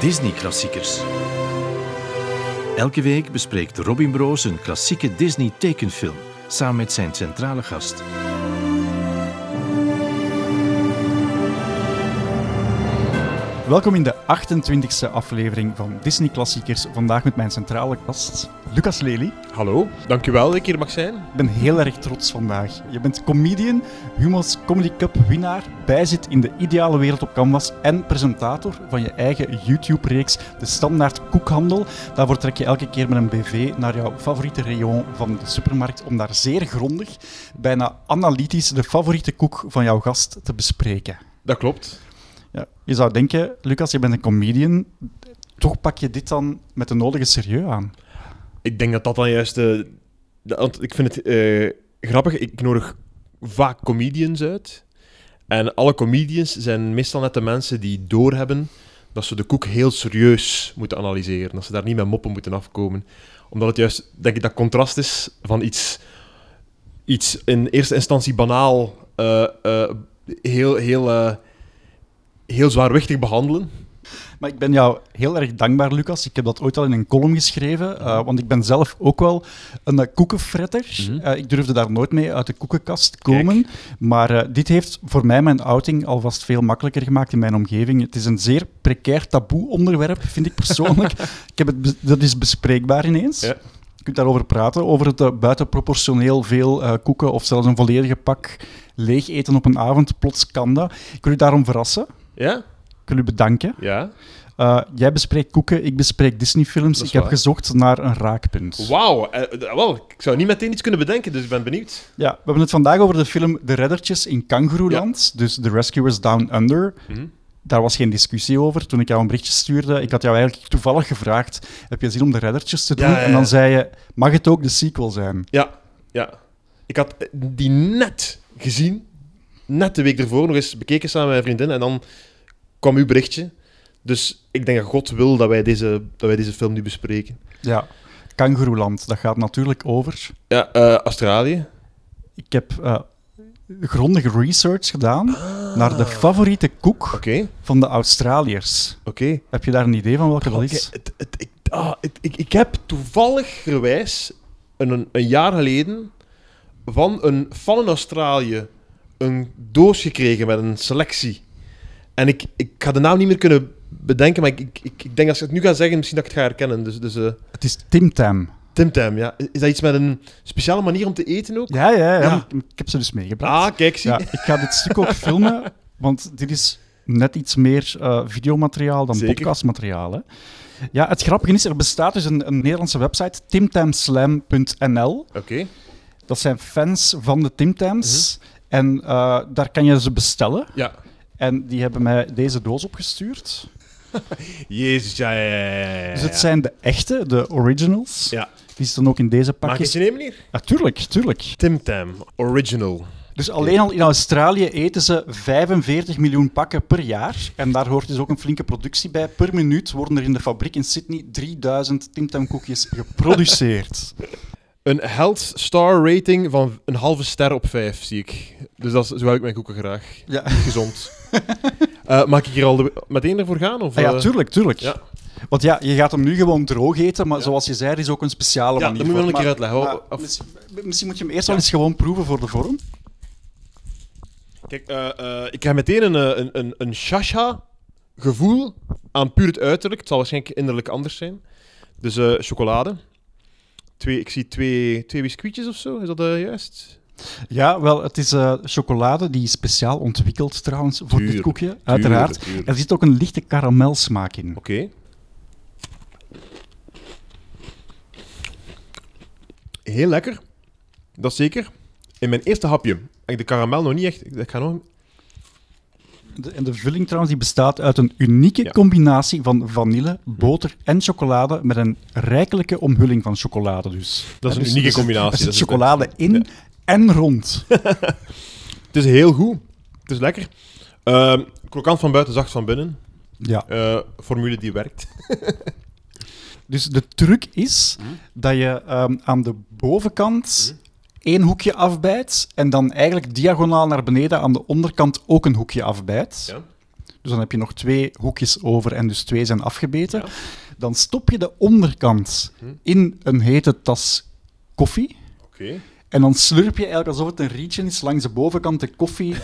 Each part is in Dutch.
Disney-klassiekers. Elke week bespreekt Robin Broos een klassieke Disney-tekenfilm samen met zijn centrale gast. Welkom in de 28e aflevering van Disney Klassiekers. Vandaag met mijn centrale gast, Lucas Lely. Hallo, dankjewel dat ik hier mag zijn. Ik ben heel erg trots vandaag. Je bent comedian, Humo's Comedy Cup winnaar, bijzit in de ideale wereld op Canvas en presentator van je eigen YouTube-reeks De Standaard Koekhandel. Daarvoor trek je elke keer met een BV naar jouw favoriete rayon van de supermarkt om daar zeer grondig, bijna analytisch, de favoriete koek van jouw gast te bespreken. Dat klopt. Ja, je zou denken, Lucas, je bent een comedian, toch pak je dit dan met de nodige serieus aan. Ik denk dat dat dan juist de... de- want ik vind het eh, grappig, ik nodig vaak comedians uit. En alle comedians zijn meestal net de mensen die doorhebben dat ze de koek heel serieus moeten analyseren. Dat ze daar niet met moppen moeten afkomen. Omdat het juist, denk ik, dat contrast is van iets, iets in eerste instantie banaal, eh, eh, heel, heel, eh, heel zwaarwichtig behandelen. Maar ik ben jou heel erg dankbaar, Lucas. Ik heb dat ooit al in een column geschreven, eh, want ik ben zelf ook wel een uh, koekenfretter. Mhm. Eh, ik durfde daar nooit mee uit de koekenkast komen. Maar eh, dit heeft voor mij mijn outing alvast veel makkelijker gemaakt in mijn omgeving. Het is een zeer precair taboe onderwerp, vind ik persoonlijk. ik heb het dat is bespreekbaar ineens. Ja. Je kunt daarover praten, over het buitenproportioneel veel eh, koeken of zelfs een volledige pak leeg eten op een avond. Plots kan dat. Ik wil u daarom verrassen. Ja? Ik wil u bedanken. Ja. Uh, jij bespreekt koeken, ik bespreek Disney-films. Ik heb gezocht naar een raakpunt. Wauw, eh, wel, ik zou niet meteen iets kunnen bedenken, dus ik ben benieuwd. Ja, we hebben het vandaag over de film De Reddertjes in Kangaroeland. Dus The Rescuers Down Under. Mhm. Daar was geen discussie over toen ik jou een berichtje stuurde. Ik had jou eigenlijk toevallig gevraagd: heb je zin om De Reddertjes te doen? Ja, ja, ja. En dan zei je: mag het ook de sequel zijn? Ja, ja. Ik had eh, die net gezien, net de week ervoor, nog eens bekeken samen met mijn vriendin, en dan kwam uw berichtje. Dus ik denk dat God wil dat wij deze, dat wij deze film nu bespreken. Ja, Kangaroeland, dat gaat natuurlijk over. Ja, eh, Australië. Ik heb eh, grondige research gedaan naar de favoriete koek Ah. Van de Australiërs. oké. Heb je daar een idee van welke dat is? het- het- ik, ah, het- ik, ik heb toevalligerwijs een, een jaar geleden van een fan in Australië een doos gekregen met een selectie. En ik, ik ga de naam niet meer kunnen bedenken, maar ik, ik, ik, denk als ik het nu ga zeggen, misschien dat ik het ga herkennen. Dus, dus eh, Het is Tim Tam. Tim Tam, ja. Is dat iets met een speciale manier om te eten ook? Ja, ja, ja. Ja. Ik, heb ze dus meegebracht. Ah, kijk, zie. ja, ik ga dit stuk ook filmen, want dit is net iets meer eh, videomateriaal dan Zeker. podcastmateriaal. Hè. Ja, het grappige is, er bestaat dus een, een Nederlandse website, timtamslam.nl. Oké. Dat zijn fans van de Timtams. Mhm. En eh, daar kan je ze bestellen. Ja. En die hebben mij deze doos opgestuurd. Jezus, ja, ja, ja, ja, ja, Dus het zijn de echte, de originals. Ja. Die zitten ook in deze Mag ik pakjes. je nemen hier? Ja, tuurlijk, tuurlijk. Tim Tam, original. Dus alleen al in Australië eten ze 45 miljoen pakken per jaar. En daar hoort dus ook een flinke productie bij. Per minuut worden er in de fabriek in Sydney 3000 Tim Tam koekjes geproduceerd. Een health star rating van een halve ster op vijf, zie ik. Dus dat is, zo ik mijn koeken graag. ja. Gezond. Eh, mag ik hier al de- meteen ervoor gaan? Of, Ah, ja, eh? tuurlijk, tuurlijk. Ja. Want ja, je gaat hem nu gewoon droog eten, maar Ja. zoals je zei, er is ook een speciale Ja, manier dat moet je wel een keer uitleggen. maar Of- misschien, misschien moet je hem eerst wel eens gewoon proeven voor de vorm. Kijk, eh, ik heb meteen een, een, een, een shasha-gevoel aan puur het uiterlijk. Het zal waarschijnlijk innerlijk anders zijn. Dus chocolade. Twee, ik zie twee, twee biscuitjes of zo, is dat eh, juist? Ja, wel, het is eh, chocolade die is speciaal ontwikkeld trouwens voor dit koekje, uiteraard. Er zit ook een lichte karamelsmaak in. Oké. Heel lekker. Dat zeker. In mijn eerste hapje. Ik de karamel nog niet echt. Ik ga nog. De, en de vulling trouwens die bestaat uit een unieke Ja. combinatie van vanille, boter en chocolade met een rijkelijke omhulling van chocolade dus. Dat is een dus- unieke dus combinatie, Er zit dat is het, chocolade in Ja. en rond. Het is heel goed. Het is lekker. Ehm krokant van buiten, zacht van binnen. Ja. Eh, formule die werkt. Dus de truc is Mhm. dat je ehm, aan de bovenkant één hoekje afbijt en dan eigenlijk diagonaal naar beneden aan de onderkant ook een hoekje afbijt. Ja. dus dan heb je nog twee hoekjes over en dus twee zijn afgebeten. Ja. Dan stop je de onderkant Hm. in een hete tas koffie. Oké. En dan slurp je eigenlijk alsof het een rietje is langs de bovenkant de koffie.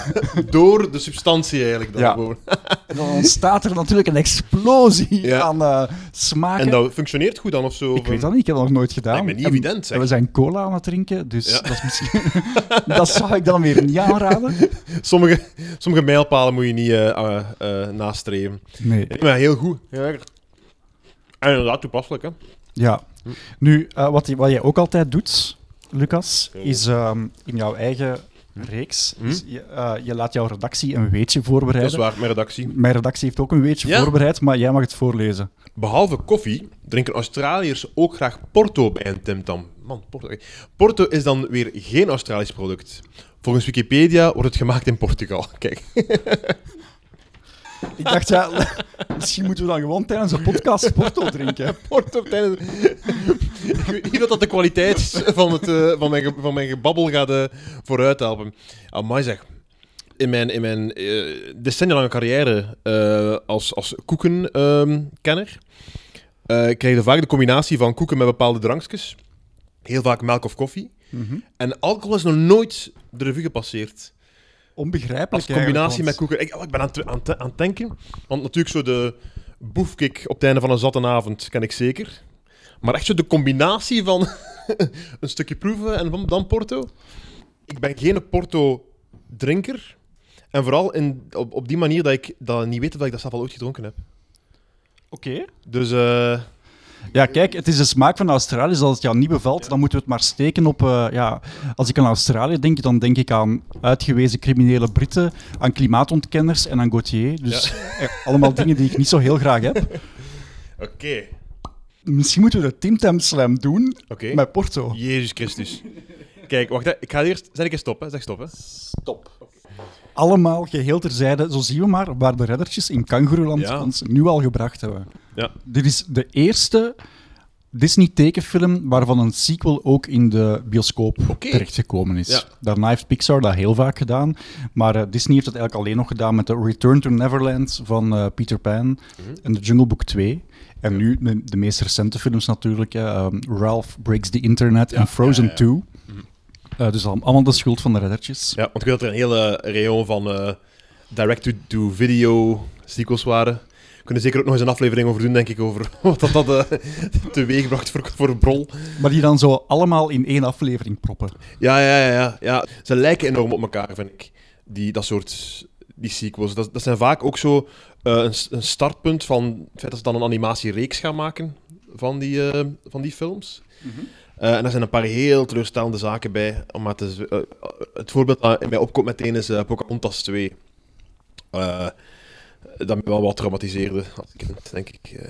Door de substantie eigenlijk Ja. daarboven. En dan ontstaat er natuurlijk een explosie Ja. aan eh, smaken. En dat functioneert goed dan of zo? Ik weet dat niet, ik heb dat nog nooit gedaan. Lijkt me niet En- evident, zeg. En we zijn cola aan het drinken, dus Ja. dat, is misschien... dat zou ik dan weer niet aanraden. Sommige, sommige mijlpalen moet je niet eh, eh, eh, nastreven. Nee. Nee, maar heel goed. Ja, en inderdaad toepasselijk, hè? Ja. Nu, eh, wat, wat jij ook altijd doet, Lucas, is ehm, in jouw eigen reeks, Hm? je, eh, je laat jouw redactie een weetje Dat voorbereiden. is waar, mijn redactie. Mijn redactie heeft ook een weetje Ja? voorbereid, maar jij mag het voorlezen. Behalve koffie drinken Australiërs ook graag Porto bij een Timtam. Man, Porto. Porto is dan weer geen Australisch product. Volgens Wikipedia wordt het gemaakt in Portugal. Kijk. Ik dacht, ja, misschien moeten we dan gewoon tijdens de podcast Porto drinken. Porto tijdens... Ik weet niet of dat de kwaliteit van, het, eh, van, mijn, van mijn gebabbel gaat eh, vooruit helpen. Amai zeg. In mijn, in mijn eh, decennia lange carrière als, als koekenkenner krijg je vaak de combinatie van koeken met bepaalde drankjes. Heel vaak melk of koffie. Mhm. En alcohol is nog nooit de revue gepasseerd. Onbegrijpelijk Als combinatie met koeken. Ik, oh, ik ben aan het, aan, aan het denken. Want natuurlijk zo de boefkik op het einde van een zatte avond ken ik zeker. Maar echt zo de combinatie van een stukje proeven en dan Porto. Ik ben geen Porto-drinker. En vooral in, op, op die manier dat ik dat niet weet of ik dat zelf al ooit gedronken heb. Oké. Dus eh, Ja, kijk, het is de smaak van Australië. Als het jou niet bevalt, dan moeten we het maar steken op... eh, ja, als ik aan Australië denk, dan denk ik aan uitgewezen criminele Britten, aan klimaatontkenners en aan Gauthier. Dus allemaal dingen die ik niet zo heel graag heb. oké. Misschien moeten we de Tim Tam Slam doen Oké. met Porto. Jezus Christus. Kijk, wacht. Hè. Ik ga eerst... Zeg ik eens stop, hè. Zeg stop, hè. Stop. Allemaal geheel terzijde. Zo zien we maar waar de reddertjes in Kangaroeland Ja. ons nu al gebracht hebben. Ja. Dit is de eerste Disney-tekenfilm waarvan een sequel ook in de bioscoop terechtgekomen is. Ja. Daarna heeft Pixar dat heel vaak gedaan, maar eh, Disney heeft het eigenlijk alleen nog gedaan met de Return to Neverland van eh, Peter Pan Mhm. en The Jungle Book 2. En nu de, de meest recente films natuurlijk, ehm, Ralph Breaks the Internet en Frozen ja, Mhm. ja. 2. Eh, dus al- allemaal de schuld van de reddertjes. Ja, want ik weet dat er een hele rayon van eh, direct-to-video sequels waren. We kunnen zeker ook nog eens een aflevering over doen, denk ik, over wat dat, dat eh, teweegbracht voor, voor Brol. Maar die dan zo allemaal in één aflevering proppen. Ja, ja, ja, ja, ja. Ze lijken enorm op elkaar, vind ik. Die, dat soort die sequels. Dat, dat zijn vaak ook zo een, een startpunt van het feit dat ze dan een animatiereeks gaan maken van die, van die films. Eh, en daar zijn een paar heel teleurstellende zaken bij. Om maar te, eh, het voorbeeld dat mij opkomt meteen is eh, Pocahontas 2. Eh, dat me wel wat traumatiseerde als kind, denk ik. eh.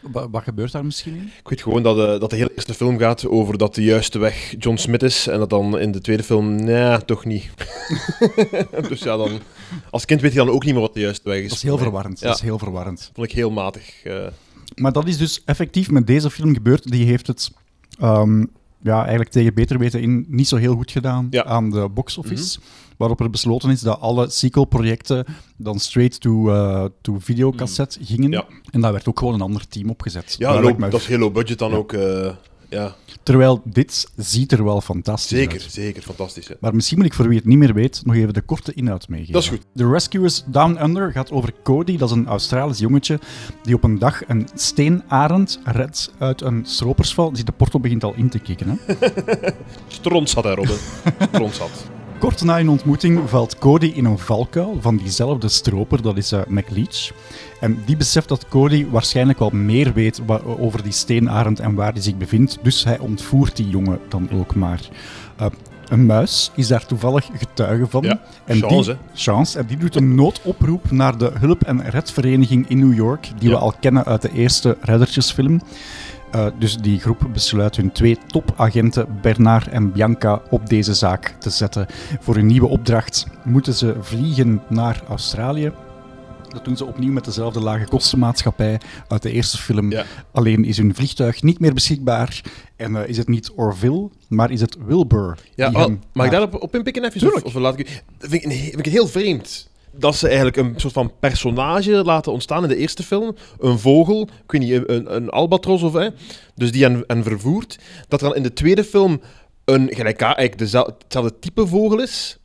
Wa- wat gebeurt daar misschien in? Ik weet gewoon dat, dat de hele eerste film gaat over dat de juiste weg John Smith is. En dat dan in de tweede film, nee, toch niet. dus ja, dan, als kind weet je dan ook niet meer wat de juiste weg is. Dat is heel verwarrend. Ja. Dat is heel verwarrend. Vond ik heel matig. Maar dat is dus effectief met deze film gebeurd. Die heeft het ehm, ja, eigenlijk tegen beter weten in niet zo heel goed gedaan Ja. Mhm. aan de box office. Waarop er besloten is dat alle sequel-projecten dan straight to, eh, to videocassette gingen. Ja. En daar werd ook gewoon een ander team opgezet. ja, low- dat is heel low budget dan Ja. ook. eh, ja, Terwijl dit ziet er wel fantastisch zeker, uit. zeker. Fantastisch. Hè. Maar misschien moet ik voor wie het niet meer weet nog even de korte inhoud meegeven. Dat is goed. The Rescuers Down Under gaat over Cody. Dat is een Australisch jongetje die op een dag een steenarend redt uit een stropersval. Zie, de porto begint al in te kikken. Hè? Stront zat daar, Robin. Stront zat. Kort na hun ontmoeting valt Cody in een valkuil van diezelfde stroper, dat is eh, McLeach. En die beseft dat Cody waarschijnlijk wel meer weet over die steenarend en waar hij zich bevindt. Dus hij ontvoert die jongen dan ook maar. Eh, een muis is daar toevallig getuige van. Ja, en chance, die, chance. En die doet een noodoproep naar de hulp- en redvereniging in New York, die Ja. we al kennen uit de eerste Reddertjesfilm. Eh, dus die groep besluit hun twee topagenten, Bernard en Bianca, op deze zaak te zetten. Voor hun nieuwe opdracht moeten ze vliegen naar Australië. Dat doen ze opnieuw met dezelfde lage kostenmaatschappij uit de eerste film. Ja. Alleen is hun vliegtuig niet meer beschikbaar. En eh, is het niet Orville, maar is het Wilbur. Ja, hem mag ik daarop op inpikken even? Tuurlijk. Of, of laat ik. Dat vind ik, vind ik heel vreemd. dat ze eigenlijk een soort van personage laten ontstaan in de eerste film. Een vogel, ik weet niet, een, een albatros of hè. Dus die hen, hen vervoert. Dat er dan in de tweede film een gelijk eigenlijk dezelfde, hetzelfde type vogel is.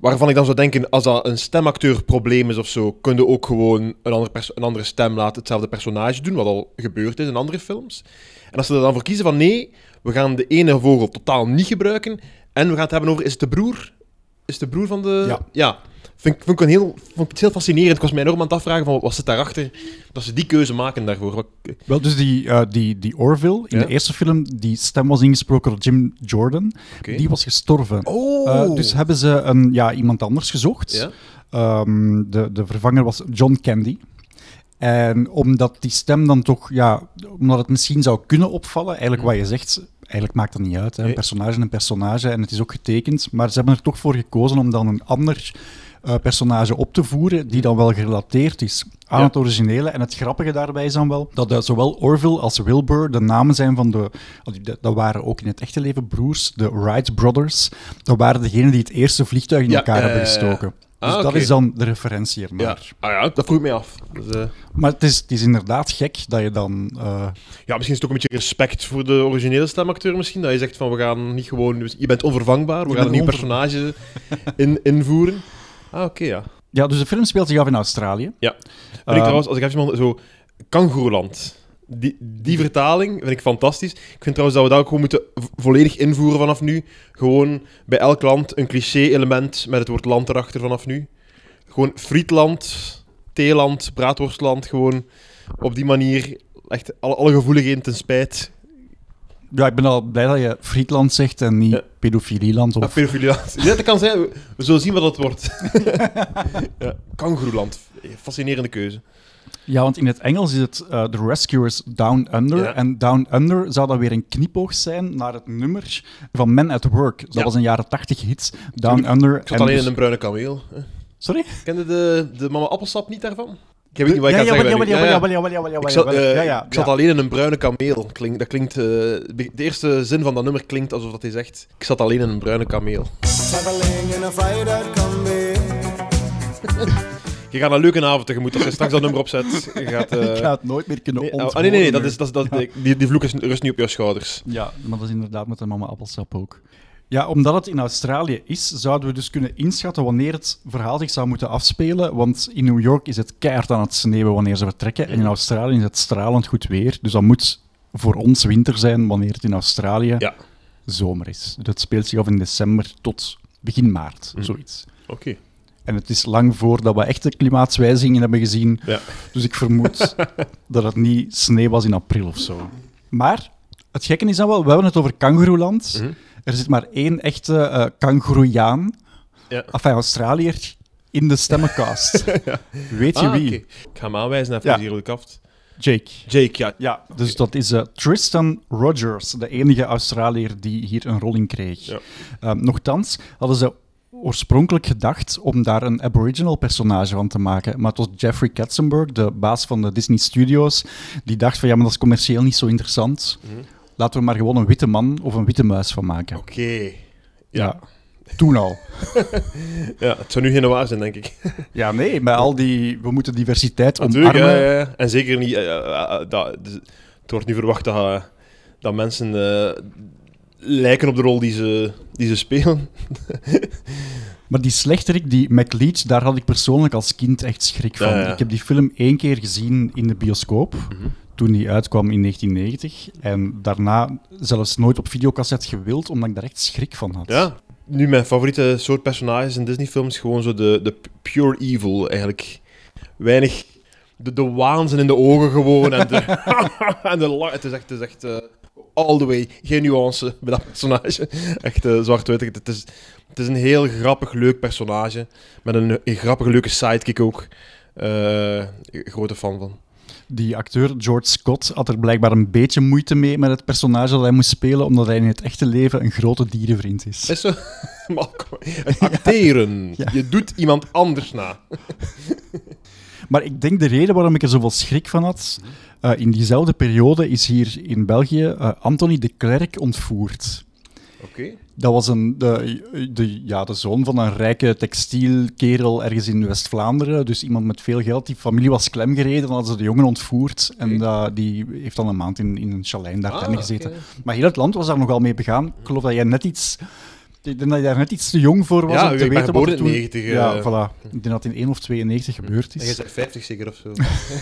Waarvan ik dan zou denken, als dat een stemacteurprobleem is of zo, kun je ook gewoon een een andere stem laten hetzelfde personage doen, wat al gebeurd is in andere films. En als ze er dan voor kiezen van nee, we gaan de ene vogel totaal niet gebruiken en we gaan het hebben over, is het de broer? Is het de broer van de... Ja. Vind, ik- vind ik een heel, vond ik het heel fascinerend. Ik was mij enorm aan het afvragen van, wat zit daarachter? Dat ze die keuze maken daarvoor. Wat- Wel, dus die, eh, die, die Orville in Ja. de eerste film, die stem was ingesproken door Jim Jordan, die was gestorven. Oh! Eh, dus hebben ze een, ja, iemand anders gezocht. Ja? Ehm, de, de vervanger was John Candy. En omdat die stem dan toch, ja, omdat het misschien zou kunnen opvallen, eigenlijk wat je zegt, eigenlijk maakt dat niet uit. Hè. Een personage is een personage en het is ook getekend. Maar ze hebben er toch voor gekozen om dan een ander eh, personage op te voeren, die dan wel gerelateerd is aan Ja. het originele. En het grappige daarbij is dan wel dat eh, zowel Orville als Wilbur de namen zijn van de. Dat waren ook in het echte leven broers, de Wright Brothers. Dat waren degenen die het eerste vliegtuig in Ja, elkaar hebben gestoken. Dus ah, dat oké. is dan de referentie ernaar. Ja. Ah ja, dat vroeg ik mij af. Dus, eh, Maar het is, het is inderdaad gek dat je dan. Ja, misschien is het ook een beetje respect voor de originele stemacteur misschien. Dat je zegt van, we gaan niet gewoon... Je bent onvervangbaar, we Je gaan een nieuw personage in, invoeren. Ah, oké, ja. ja, dus de film speelt zich af in Australië. Ja. En ik Eh, trouwens, als ik even zo... Kangoeroeland. Die, die vertaling vind ik fantastisch. Ik vind trouwens dat we dat ook gewoon moeten volledig invoeren vanaf nu. Gewoon bij elk land een cliché-element met het woord land erachter vanaf nu. Gewoon frietland, theeland, braadworstland. Gewoon op die manier echt alle, alle gevoeligheden ten spijt. Ja, ik ben al blij dat je Frietland zegt en niet Ja. pedofilieland. Of... Ah, pedofilieland. Ja, dat kan zijn. We zullen zien wat dat wordt. ja. Kangoeroeland. Fascinerende keuze. Ja, want in het Engels is het eh, The Rescuers Down Under. Ja. En Down Under zou dan weer een knipoog zijn naar het nummer van Men at Work. Dat Ja. was een jaren 80 hit. Down Under. Ik zat En alleen dus- in een bruine kameel. Sorry? Kende de, de mama appelsap niet daarvan? Ik heb niet wat ik ja, ga ja, Ik zat, eh, ja, ja, ik zat ja. alleen in een bruine kameel. Klink, dat klinkt, eh, de eerste zin van dat nummer klinkt alsof dat hij zegt: Ik zat alleen in een bruine kameel. Je gaat een leuke avond tegemoet als je straks dat nummer opzet. Je gaat, eh, Ik ga het nooit meer kunnen nee, onthouden. ah, nee, nee, nee, dat is, dat is, dat, die, die vloek is, rust niet op jouw schouders. Ja, maar dat is inderdaad met de mama appelsap ook. Ja, omdat het in Australië is, zouden we dus kunnen inschatten wanneer het verhaal zich zou moeten afspelen. Want in New York is het keihard aan het sneeuwen wanneer ze vertrekken. En in Australië is het stralend goed weer. Dus dat moet voor ons winter zijn wanneer het in Australië Ja. zomer is. Dat speelt zich af in december tot begin maart, Mhm. zoiets. Oké. En het is lang voordat we echte klimaatswijzigingen hebben gezien. Ja. Dus ik vermoed dat het niet sneeuw was in april of zo. Maar het gekke is dan wel, we hebben het over kangoeroeland. Mhm. Er zit maar één echte eh kangoeroeaan, Ja. enfin Australiër, in de stemmencast. Weet je Ah, wie? Ik ga hem aanwijzen even Ja. hier op kaft. Jake. Jake, ja. Ja, dus dat is eh, Tristan Rogers, de enige Australiër die hier een rol in kreeg. Ja. Eh, nochtans hadden ze oorspronkelijk gedacht om daar een Aboriginal personage van te maken. Maar het was Jeffrey Katzenberg, de baas van de Disney Studios, die dacht van ja, maar dat is commercieel niet zo interessant. Mhm. Laten we maar gewoon een witte man of een witte muis van maken. Oké. Ja. Toen al. ja, het zou nu geen waar zijn, denk ik. Ja, nee, met al die... We moeten diversiteit Natuurlijk, omarmen. ja, ja. En zeker niet... eh, eh, eh, dat, dus het wordt nu verwacht dat, dat mensen lijken op de rol die ze, die ze spelen. Maar die slechterik, die McLeach, daar had ik persoonlijk als kind echt schrik van. Ja, ja. Ik heb die film één keer gezien in de bioscoop, Mhm. Toen die uitkwam in 1990. En daarna zelfs nooit op videocassette gewild, omdat ik daar echt schrik van had. Ja. Nu, mijn favoriete soort personages in Disney-films gewoon zo de, de pure evil, eigenlijk. Weinig... De, de waanzin in de ogen gewoon en de... en de het is echt... Het is echt eh, all the way. Geen nuance bij dat personage. Echt eh, zwart-wit. Het is, het is een heel grappig, leuk personage. Met een, een grappige, leuke sidekick ook. Eh, grote fan van. Die acteur George Scott had er blijkbaar een beetje moeite mee met het personage dat hij moest spelen, omdat hij in het echte leven een grote dierenvriend is. Is zo? Acteren. Ja. Je doet iemand anders na. Maar ik denk de reden waarom ik er zoveel schrik van had, eh, in diezelfde periode is hier in België eh, Anthony de Klerk ontvoerd. Oké. Dat was een, de, de, ja, de zoon van een rijke textielkerel ergens in West-Vlaanderen. Dus iemand met veel geld. Die familie was klemgereden, dan hadden ze de jongen ontvoerd. En dat- die heeft dan een maand in, in een chalet in Dardenne Ah, gezeten. Maar heel het land was daar nogal mee begaan. Ik geloof dat jij net iets... Ik denk dat je daar net iets te jong voor was Ja, om te weten wat er toen... 90, Ja, eh. voilà. Ik denk dat in 1 of 92 gebeurd En jij is. bent 50 zeker of zo?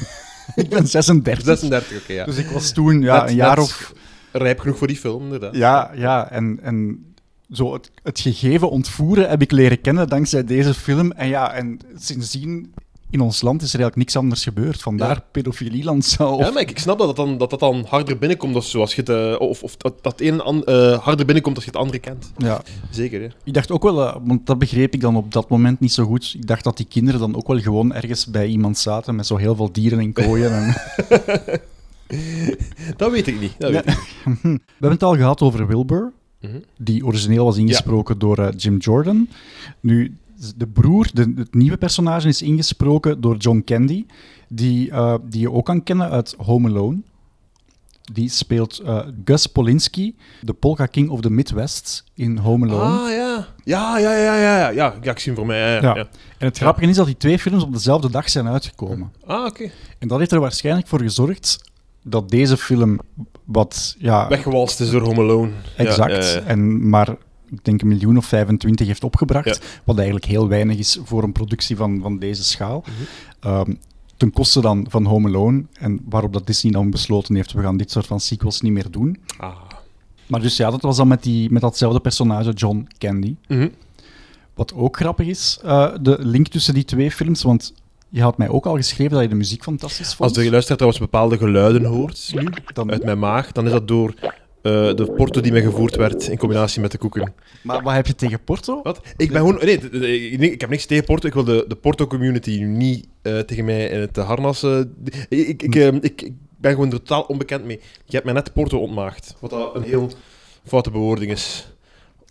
ik ben 36. 36, oké, ja. Dus ik was toen ja, Net- een jaar net of... Rijp genoeg voor die film, inderdaad. Ja, ja en, en zo het, het gegeven ontvoeren heb ik leren kennen dankzij deze film. En ja, en sindsdien in ons land is er eigenlijk niks anders gebeurd. Vandaar Ja. pedofilieland zou. Ja, maar ik, ik snap dat dat, dan, dat dat dan harder binnenkomt. Als je het, eh, of, of dat dat het een eh, harder binnenkomt als je het andere kent. Ja. Zeker, hè. Ik dacht ook wel, eh, want dat begreep ik dan op dat moment niet zo goed. Ik dacht dat die kinderen dan ook wel gewoon ergens bij iemand zaten met zo heel veel dieren in kooien. En... Dat weet ik niet. Dat weet Ja. ik niet. We hebben het al gehad over Wilbur, Mhm. die origineel was ingesproken door eh, Jim Jordan. Nu, de broer, de, het nieuwe personage, is ingesproken door John Candy, die, eh, die je ook kan kennen uit Home Alone. Die speelt eh, Gus Polinski, de Polka King of the Midwest in Home Alone. Ah, ja. Ja, ja, ja, ja, ja. Ja, ik zie hem voor mij. Ja, ja. Ja. ja. En het grappige is dat die twee films op dezelfde dag zijn uitgekomen. Ah, oké. En dat heeft er waarschijnlijk voor gezorgd dat deze film wat... Ja, Weggewalst is door Home Alone. Exact. ja. En maar ik denk een miljoen of 25 heeft opgebracht. Wat eigenlijk heel weinig is voor een productie van, van deze schaal. Mhm. Ehm, ten koste dan van Home Alone. En waarop dat Disney dan besloten heeft, we gaan dit soort van sequels niet meer doen. Ah. Maar dus ja, dat was dan met, die, met datzelfde personage, John Candy. Mhm. Wat ook grappig is, eh, de link tussen die twee films, want je had mij ook al geschreven dat je de muziek fantastisch vond. Als de luisteraar trouwens bepaalde geluiden hoort nu, Dan- uit mijn maag, dan is dat door eh, de porto die mij gevoerd werd in combinatie met de koeken. Maar wat heb je tegen Porto? Wat? Ik ben gewoon... Nee, ik, ik heb niks tegen Porto. Ik wil de, de Porto-community niet eh, tegen mij in het harnas... ik, ik, eh, ik, ik ben gewoon er totaal onbekend mee. Je hebt mij net Porto ontmaagd. Wat dat een heel foute bewoording is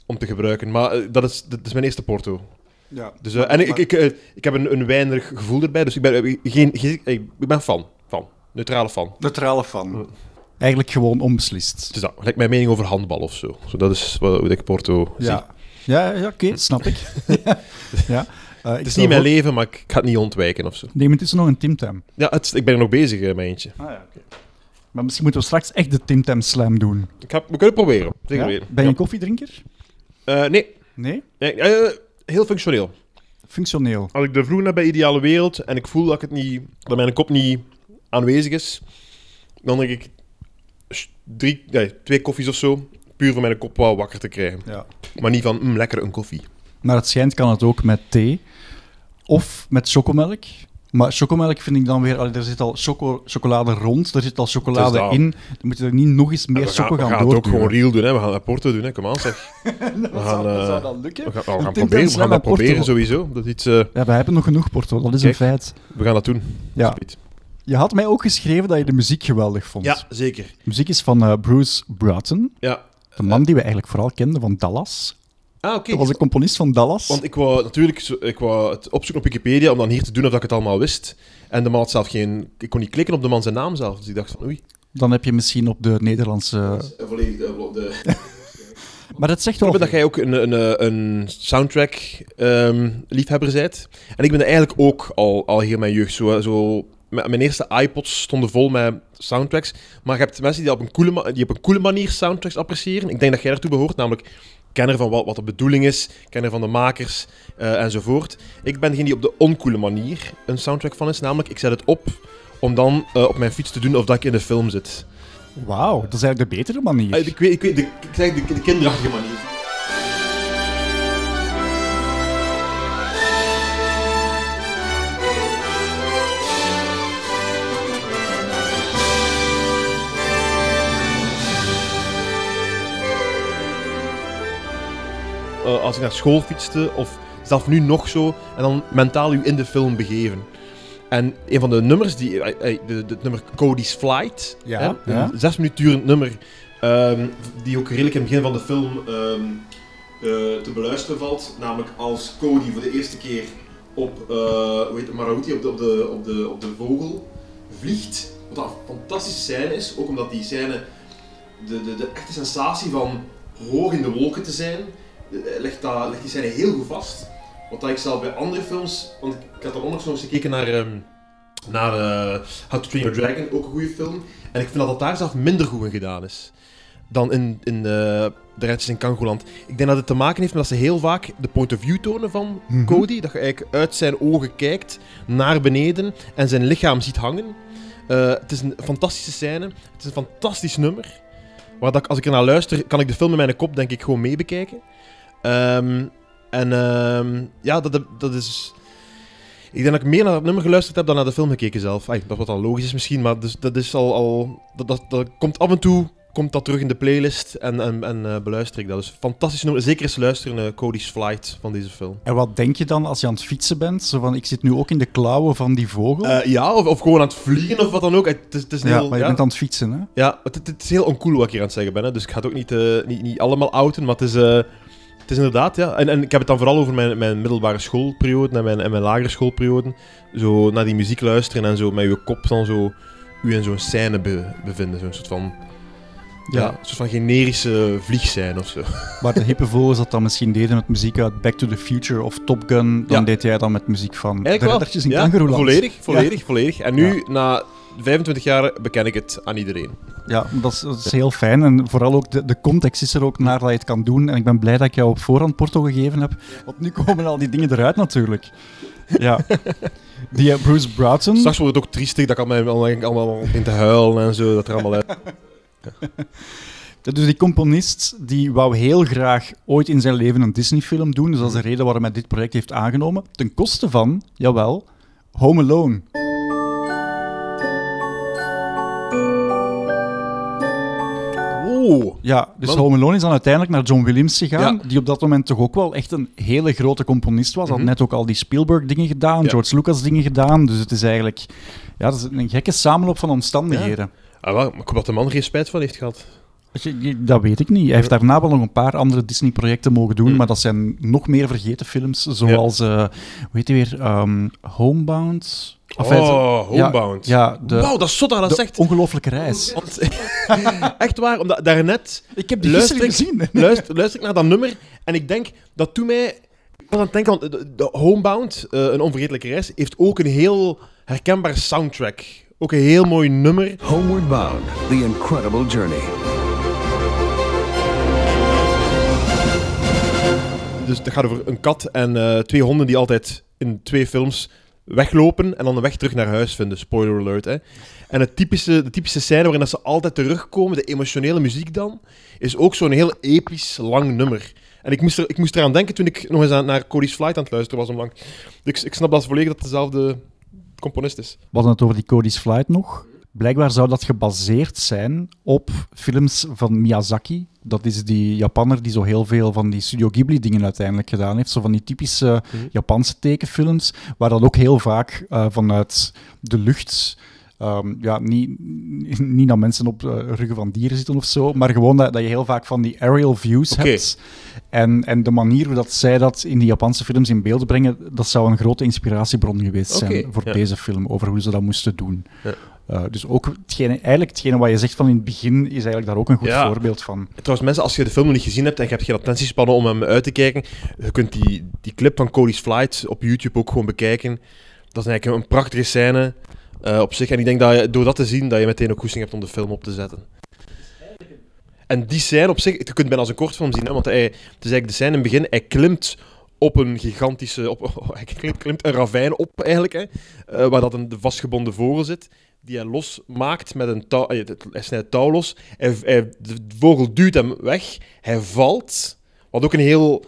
om te gebruiken. Maar eh, dat, is, dat is mijn eerste Porto. Ja. Dus, eh, en ik, ik, eh, ik heb een, een weinig gevoel erbij, dus ik ben, eh, geen, geen, ik ben fan. fan. Neutrale fan. Neutrale fan. Eigenlijk gewoon onbeslist. Het is dat. Gelijk mijn mening over handbal of zo. zo dat is wat, hoe ik Porto zie. Ja, ja, ja oké, snap ik. ja. Eh, ik Het is niet mijn leven, maar ik ik ga het niet ontwijken of zo. Neem intussen nog een Tim Tam. Ja, het, ik ben er nog bezig met eentje. Ah, ja, Maar misschien moeten we straks echt de Tim Tam Slam doen. Ik ga, we kunnen het proberen. Zeker Ja? weten. Ben je Ja. een koffiedrinker? Eh, nee. Nee? nee eh, heel functioneel. Functioneel. Als ik de vloer heb bij Ideale Wereld en ik voel dat, ik het niet, dat mijn kop niet aanwezig is, dan denk ik drie, nee, twee koffies of zo, puur voor mijn kop wakker te krijgen. Ja. Maar niet van, mm, lekker een koffie. Maar het schijnt kan het ook met thee. Of met chocomelk. Maar chocomelk vind ik dan weer... allee, er zit al choco, chocolade rond, er zit al chocolade in. Dan moet je er niet nog eens meer we gaan, choco we gaan gaan het ook gewoon real doen, hè. we gaan Porto doen, hè. kom aan zeg. Dat We gaan, zou, dat eh, zou dat lukken? We gaan, we gaan proberen, we gaan dat Porto. proberen sowieso. Dat iets, eh, Ja, wij hebben nog genoeg, Porto. Dat is Kijk. een feit. we gaan dat doen. Ja. Speed. Je had mij ook geschreven dat je de muziek geweldig vond. Ja, zeker. De muziek is van eh, Bruce Broughton. Ja. De man die we eigenlijk vooral kenden van Dallas. Ah, oké. Dat was de componist van Dallas. Want ik wou natuurlijk ik wou het opzoeken op Wikipedia om dan hier te doen of dat ik het allemaal wist. En de man had zelf geen... Ik kon niet klikken op de man zijn naam zelf. Dus ik dacht van oei. Dan heb je misschien op de Nederlandse... Volledig de... de... Maar het zegt Ik wel... hoop dat jij ook een, een, een soundtrack-liefhebber bent. En ik ben er eigenlijk ook al, al heel mijn jeugd. Zo, zo, mijn eerste iPods stonden vol met soundtracks. Maar je hebt mensen die op een coole, die op een coole manier soundtracks appreciëren. Ik denk dat jij daartoe behoort, namelijk kenner van wat, wat de bedoeling is, kenner van de makers eh, enzovoort. Ik ben degene die op de oncoole manier een soundtrack van is. Namelijk, ik zet het op om dan eh, op mijn fiets te doen of dat ik in de film zit. Wauw, dat is eigenlijk de betere manier. Ah, ik weet, ik weet de, ik zeg de, de kinderachtige manier. Eh, als ik naar school fietste, of zelf nu nog zo, en dan mentaal u in de film begeven. En een van de nummers, die, eh, eh, het nummer Cody's Flight, Ja, hè, ja. een zes minuten durend nummer, ehm, die ook redelijk in het begin van de film ehm, eh, te beluisteren valt. Namelijk als Cody voor de eerste keer op, eh hoe heet het, Marauti, op de, op, de, op, de, op de vogel vliegt. Wat een fantastische scène is, ook omdat die scène de, de, de echte sensatie van hoog in de wolken te zijn, legt, dat, legt die scène heel goed vast. Wat dat ik zelf bij andere films, want ik, had dan onlangs nog eens gekeken naar, ehm, naar eh, How to Train Your Dragon, ook een goede film. En ik vind dat dat daar zelf minder goed in gedaan is dan in, in eh, De Rijtjes in Kangoland. Ik denk dat het te maken heeft met dat ze heel vaak de point of view tonen van Mhm. Cody. Dat je eigenlijk uit zijn ogen kijkt naar beneden en zijn lichaam ziet hangen. Eh, het is een fantastische scène. Het is een fantastisch nummer. Waar dat als ik er naar luister, kan ik de film in mijn kop denk ik gewoon meebekijken. Ehm, en ehm, ja, dat, dat is... Ik denk dat ik meer naar het nummer geluisterd heb dan naar de film gekeken zelf. Ai, dat wat al logisch is misschien, maar dus, dat is al... al dat, dat, dat komt af en toe komt dat terug in de playlist en, en, en eh, beluister ik dat. Dus fantastisch nummer. Zeker eens luisteren naar Cody's Flight van deze film. En wat denk je dan als je aan het fietsen bent? Zo van, ik zit nu ook in de klauwen van die vogel. Eh, ja, of, of gewoon aan het vliegen of wat dan ook. Het is, het is ja, heel, maar je ja. bent aan het fietsen, hè? Ja, het, het is heel oncool wat ik hier aan het zeggen ben. Hè. Dus ik ga het ook niet, eh, niet, niet allemaal outen. Maar het is, eh, het is inderdaad, ja. En, en ik heb het dan vooral over mijn, mijn middelbare schoolperiode en mijn, en mijn lagere schoolperiode. Zo naar die muziek luisteren en zo met je kop dan zo u in zo'n scène be- bevinden. Zo'n soort van, ja. een soort van generische vliegscène of zo. Waar de hippe vogels dat dan misschien deden met muziek uit Back to the Future of Top Gun, dan Ja. deed jij dan met muziek van Eigenlijk de in ja, volledig, volledig, volledig. En nu, na 25 jaar, beken ik het aan iedereen. Ja, dat is, dat is heel fijn. En vooral ook de, de context is er ook naar dat je het kan doen. En ik ben blij dat ik jou op voorhand Porto gegeven heb. Want nu komen al die dingen eruit natuurlijk. Ja. Die eh, Bruce Broughton. Straks wordt het ook triestig dat ik allemaal, allemaal, begin te huilen en zo. Dat er allemaal uit. Dus die componist die wou heel graag ooit in zijn leven een Disney-film doen. Dus dat is de reden waarom hij dit project heeft aangenomen. Ten koste van, jawel, Home Alone. Oh. Ja, dus. Home Alone is dan uiteindelijk naar John Williams gegaan, Ja. die op dat moment toch ook wel echt een hele grote componist was. Had Mhm. net ook al die Spielberg-dingen gedaan, Ja. George Lucas-dingen gedaan. Dus het is eigenlijk ja, dat is een gekke samenloop van omstandigheden. Ah, wel, maar ik hoop dat de man er geen spijt van heeft gehad. Dat weet ik niet. Hij heeft daarna wel nog een paar andere Disney-projecten mogen doen, Mm. maar dat zijn nog meer vergeten films, zoals, eh hoe heet die weer, Ehm, Homebound? Oh, ja, Homebound. Ja, de, Wauw, dat is zot dat zegt. ongelooflijke reis. Want, echt waar, omdat daarnet Ik heb die Luister ik- gezien. luister, luister ik naar dat nummer en ik denk, dat doet mij... Ik was aan het denken, want de, de Homebound, eh, een onvergetelijke reis, heeft ook een heel herkenbare soundtrack. Ook een heel mooi nummer. Homeward Bound, The Incredible Journey. Dus dat gaat over een kat en eh, twee honden die altijd in twee films weglopen en dan de weg terug naar huis vinden. Spoiler alert, hè. En het typische, de typische scène waarin dat ze altijd terugkomen, de emotionele muziek dan, is ook zo'n heel episch lang nummer. En ik moest, er, ik moest eraan denken toen ik nog eens aan, naar Cody's Flight aan het luisteren was omlang. Dus ik, ik snap dat volledig dat het dezelfde componist is. Hadden het over die Cody's Flight nog. Blijkbaar zou dat gebaseerd zijn op films van Miyazaki. Dat is die Japanner die zo heel veel van die Studio Ghibli-dingen uiteindelijk gedaan heeft. Zo van die typische Japanse tekenfilms, waar dat ook heel vaak eh, vanuit de lucht... ehm, ja, niet, niet dat mensen op eh, ruggen van dieren zitten of zo, maar gewoon dat, dat je heel vaak van die aerial views hebt. En, en de manier hoe dat zij dat in die Japanse films in beeld brengen, dat zou een grote inspiratiebron geweest zijn voor ja. deze film, over hoe ze dat moesten doen. Ja. Uh, dus ook hetgene, eigenlijk hetgene wat je zegt van in het begin, is eigenlijk daar ook een goed Ja. voorbeeld van. Trouwens, mensen, als je de film nog niet gezien hebt en je hebt geen attentiespannen om hem uit te kijken, je kunt die, die clip van Cody's Flight op YouTube ook gewoon bekijken. Dat is eigenlijk een prachtige scène eh, op zich. En ik denk dat je, door dat te zien, dat je meteen ook goesting hebt om de film op te zetten. En die scène op zich, je kunt het bijna als een kortfilm zien, hè, want hij, het is eigenlijk de scène in het begin, hij klimt op een gigantische, op, hij klimt, een ravijn op eigenlijk, hè, eh, waar dat een de vastgebonden vogel zit, die hij losmaakt met een touw, eh, hij snijdt touw los, de vogel duwt hem weg, hij valt, wat ook een heel,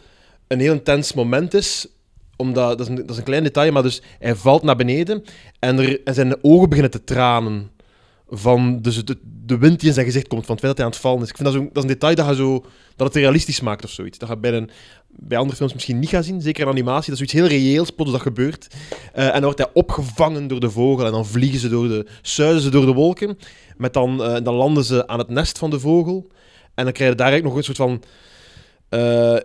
een heel intens moment is, omdat, dat is, een, dat is een klein detail, maar dus hij valt naar beneden en, er, en zijn ogen beginnen te tranen van dus de, de wind die in zijn gezicht komt, van het feit dat hij aan het vallen is. Ik vind dat, zo, dat is een detail dat, je zo, dat het realistisch maakt of zoiets. Dat je bij, een, bij andere films misschien niet gaat zien, zeker in animatie. Dat is zoiets heel reëels, plots dat gebeurt. Eh, en dan wordt hij opgevangen door de vogel en dan vliegen ze door de, suizen ze door de wolken. Met dan, eh, dan landen ze aan het nest van de vogel. En dan krijg je daar eigenlijk nog een soort van... eh,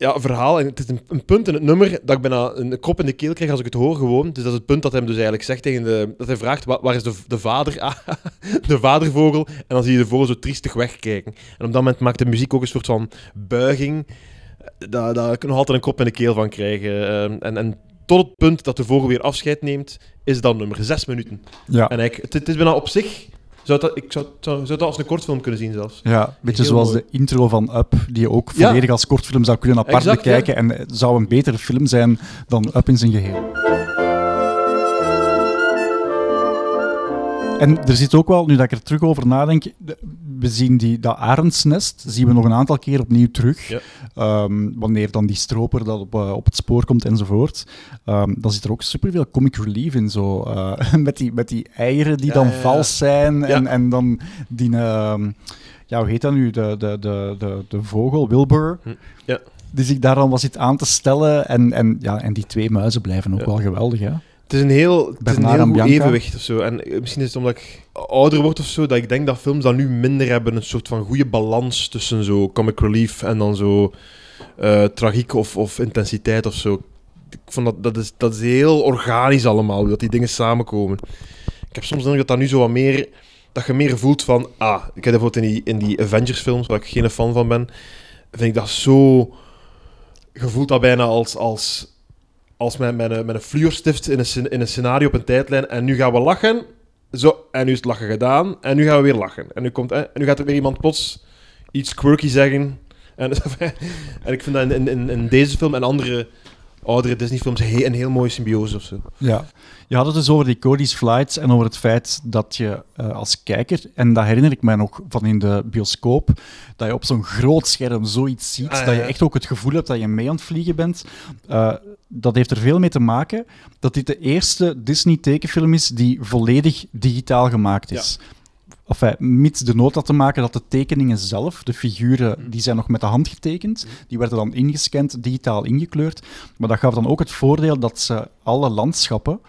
ja, verhaal. En het is een, een punt in het nummer dat ik bijna een kop in de keel krijg als ik het hoor gewoon. Dus dat is het punt dat hij hem dus eigenlijk zegt tegen de... Dat hij vraagt, wa- waar is de, de vader? Ah, de vadervogel. En dan zie je de vogel zo triestig wegkijken. En op dat moment maakt de muziek ook een soort van buiging. Daar, daar kun je nog altijd een kop in de keel van krijgen. Ehm, en, en tot het punt dat de vogel weer afscheid neemt, is dat nummer. Zes minuten. Ja. En eigenlijk, het, het is bijna op zich... Zou dat, ik zou, zou, zou dat als een kortfilm kunnen zien zelfs. Ja, een beetje Heel zoals mooi. de intro van Up, die je ook Ja. volledig als kortfilm zou kunnen apart Exact, bekijken. En het zou een betere film zijn dan Up in zijn geheel. En er zit ook wel, nu dat ik er terug over nadenk, de- we zien die, dat arendsnest zien we nog een aantal keer opnieuw terug. Ja. Ehm, wanneer dan die stroper dat op, eh, op het spoor komt enzovoort. Ehm dan zit er ook superveel comic relief in, zo. eh, met, die, met die eieren die Ja, dan vals zijn en, en dan die... ehm, ja, hoe heet dat nu? De, de, de, de, de vogel, Wilbur. Hm, ja. Die zich daar dan was zit aan te stellen. En, en, ja, en die twee muizen blijven ook wel geweldig, hè? Het is een heel, het is een heel goed evenwicht of zo. En eh, misschien is het omdat ik ouder word of zo, dat ik denk dat films dat nu minder hebben een soort van goede balans tussen zo comic relief en dan zo eh, tragiek of, of intensiteit of zo. Ik vond dat, dat, is, dat is heel organisch allemaal, dat die dingen samenkomen. Ik heb soms de indruk dat dat nu zo wat meer, dat je meer voelt van, ah, ik heb bijvoorbeeld in die, in die Avengers films, waar ik geen fan van ben, vind ik dat zo, je voelt dat bijna als, als als met, een, met een in een, in een scenario op een tijdlijn. En nu gaan we lachen. Zo, en nu is het lachen gedaan. En nu gaan we weer lachen. En nu, komt, en nu gaat er weer iemand plots iets quirky zeggen. En, en ik vind dat in, in, in deze film en andere oudere Disney-films he- een heel mooie symbiose of zo. Ja. Je had het dus over die Cody's Flights en over het feit dat je eh, als kijker, en dat herinner ik mij nog van in de bioscoop, dat je op zo'n groot scherm zoiets ziet, Ah, ja, dat je ja. echt ook het gevoel hebt dat je mee aan het vliegen bent. Eh, dat heeft er veel mee te maken dat dit de eerste Disney-tekenfilm is die volledig digitaal gemaakt is. Enfin, mits de nood had te maken dat de tekeningen zelf, de figuren, Mm. die zijn nog met de hand getekend. Die werden dan ingescand, digitaal ingekleurd. Maar dat gaf dan ook het voordeel dat ze alle landschappen,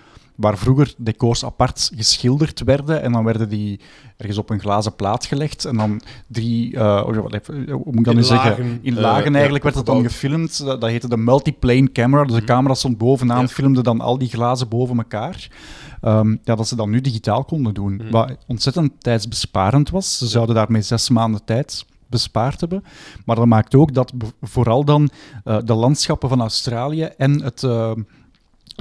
waar vroeger decors apart geschilderd werden, en dan werden die ergens op een glazen plaat gelegd, en dan drie, eh, hoe moet ik dat nu zeggen? In eh, lagen eigenlijk werd het dan gefilmd. Dat, dat heette de multiplane camera. Dus de camera stond bovenaan, Ja. filmde dan al die glazen boven elkaar. Ehm, ja, dat ze dat nu digitaal konden doen. Mhm. Wat ontzettend tijdsbesparend was. Ze zouden daarmee zes maanden tijd bespaard hebben. Maar dat maakt ook dat vooral dan eh, de landschappen van Australië en het, eh,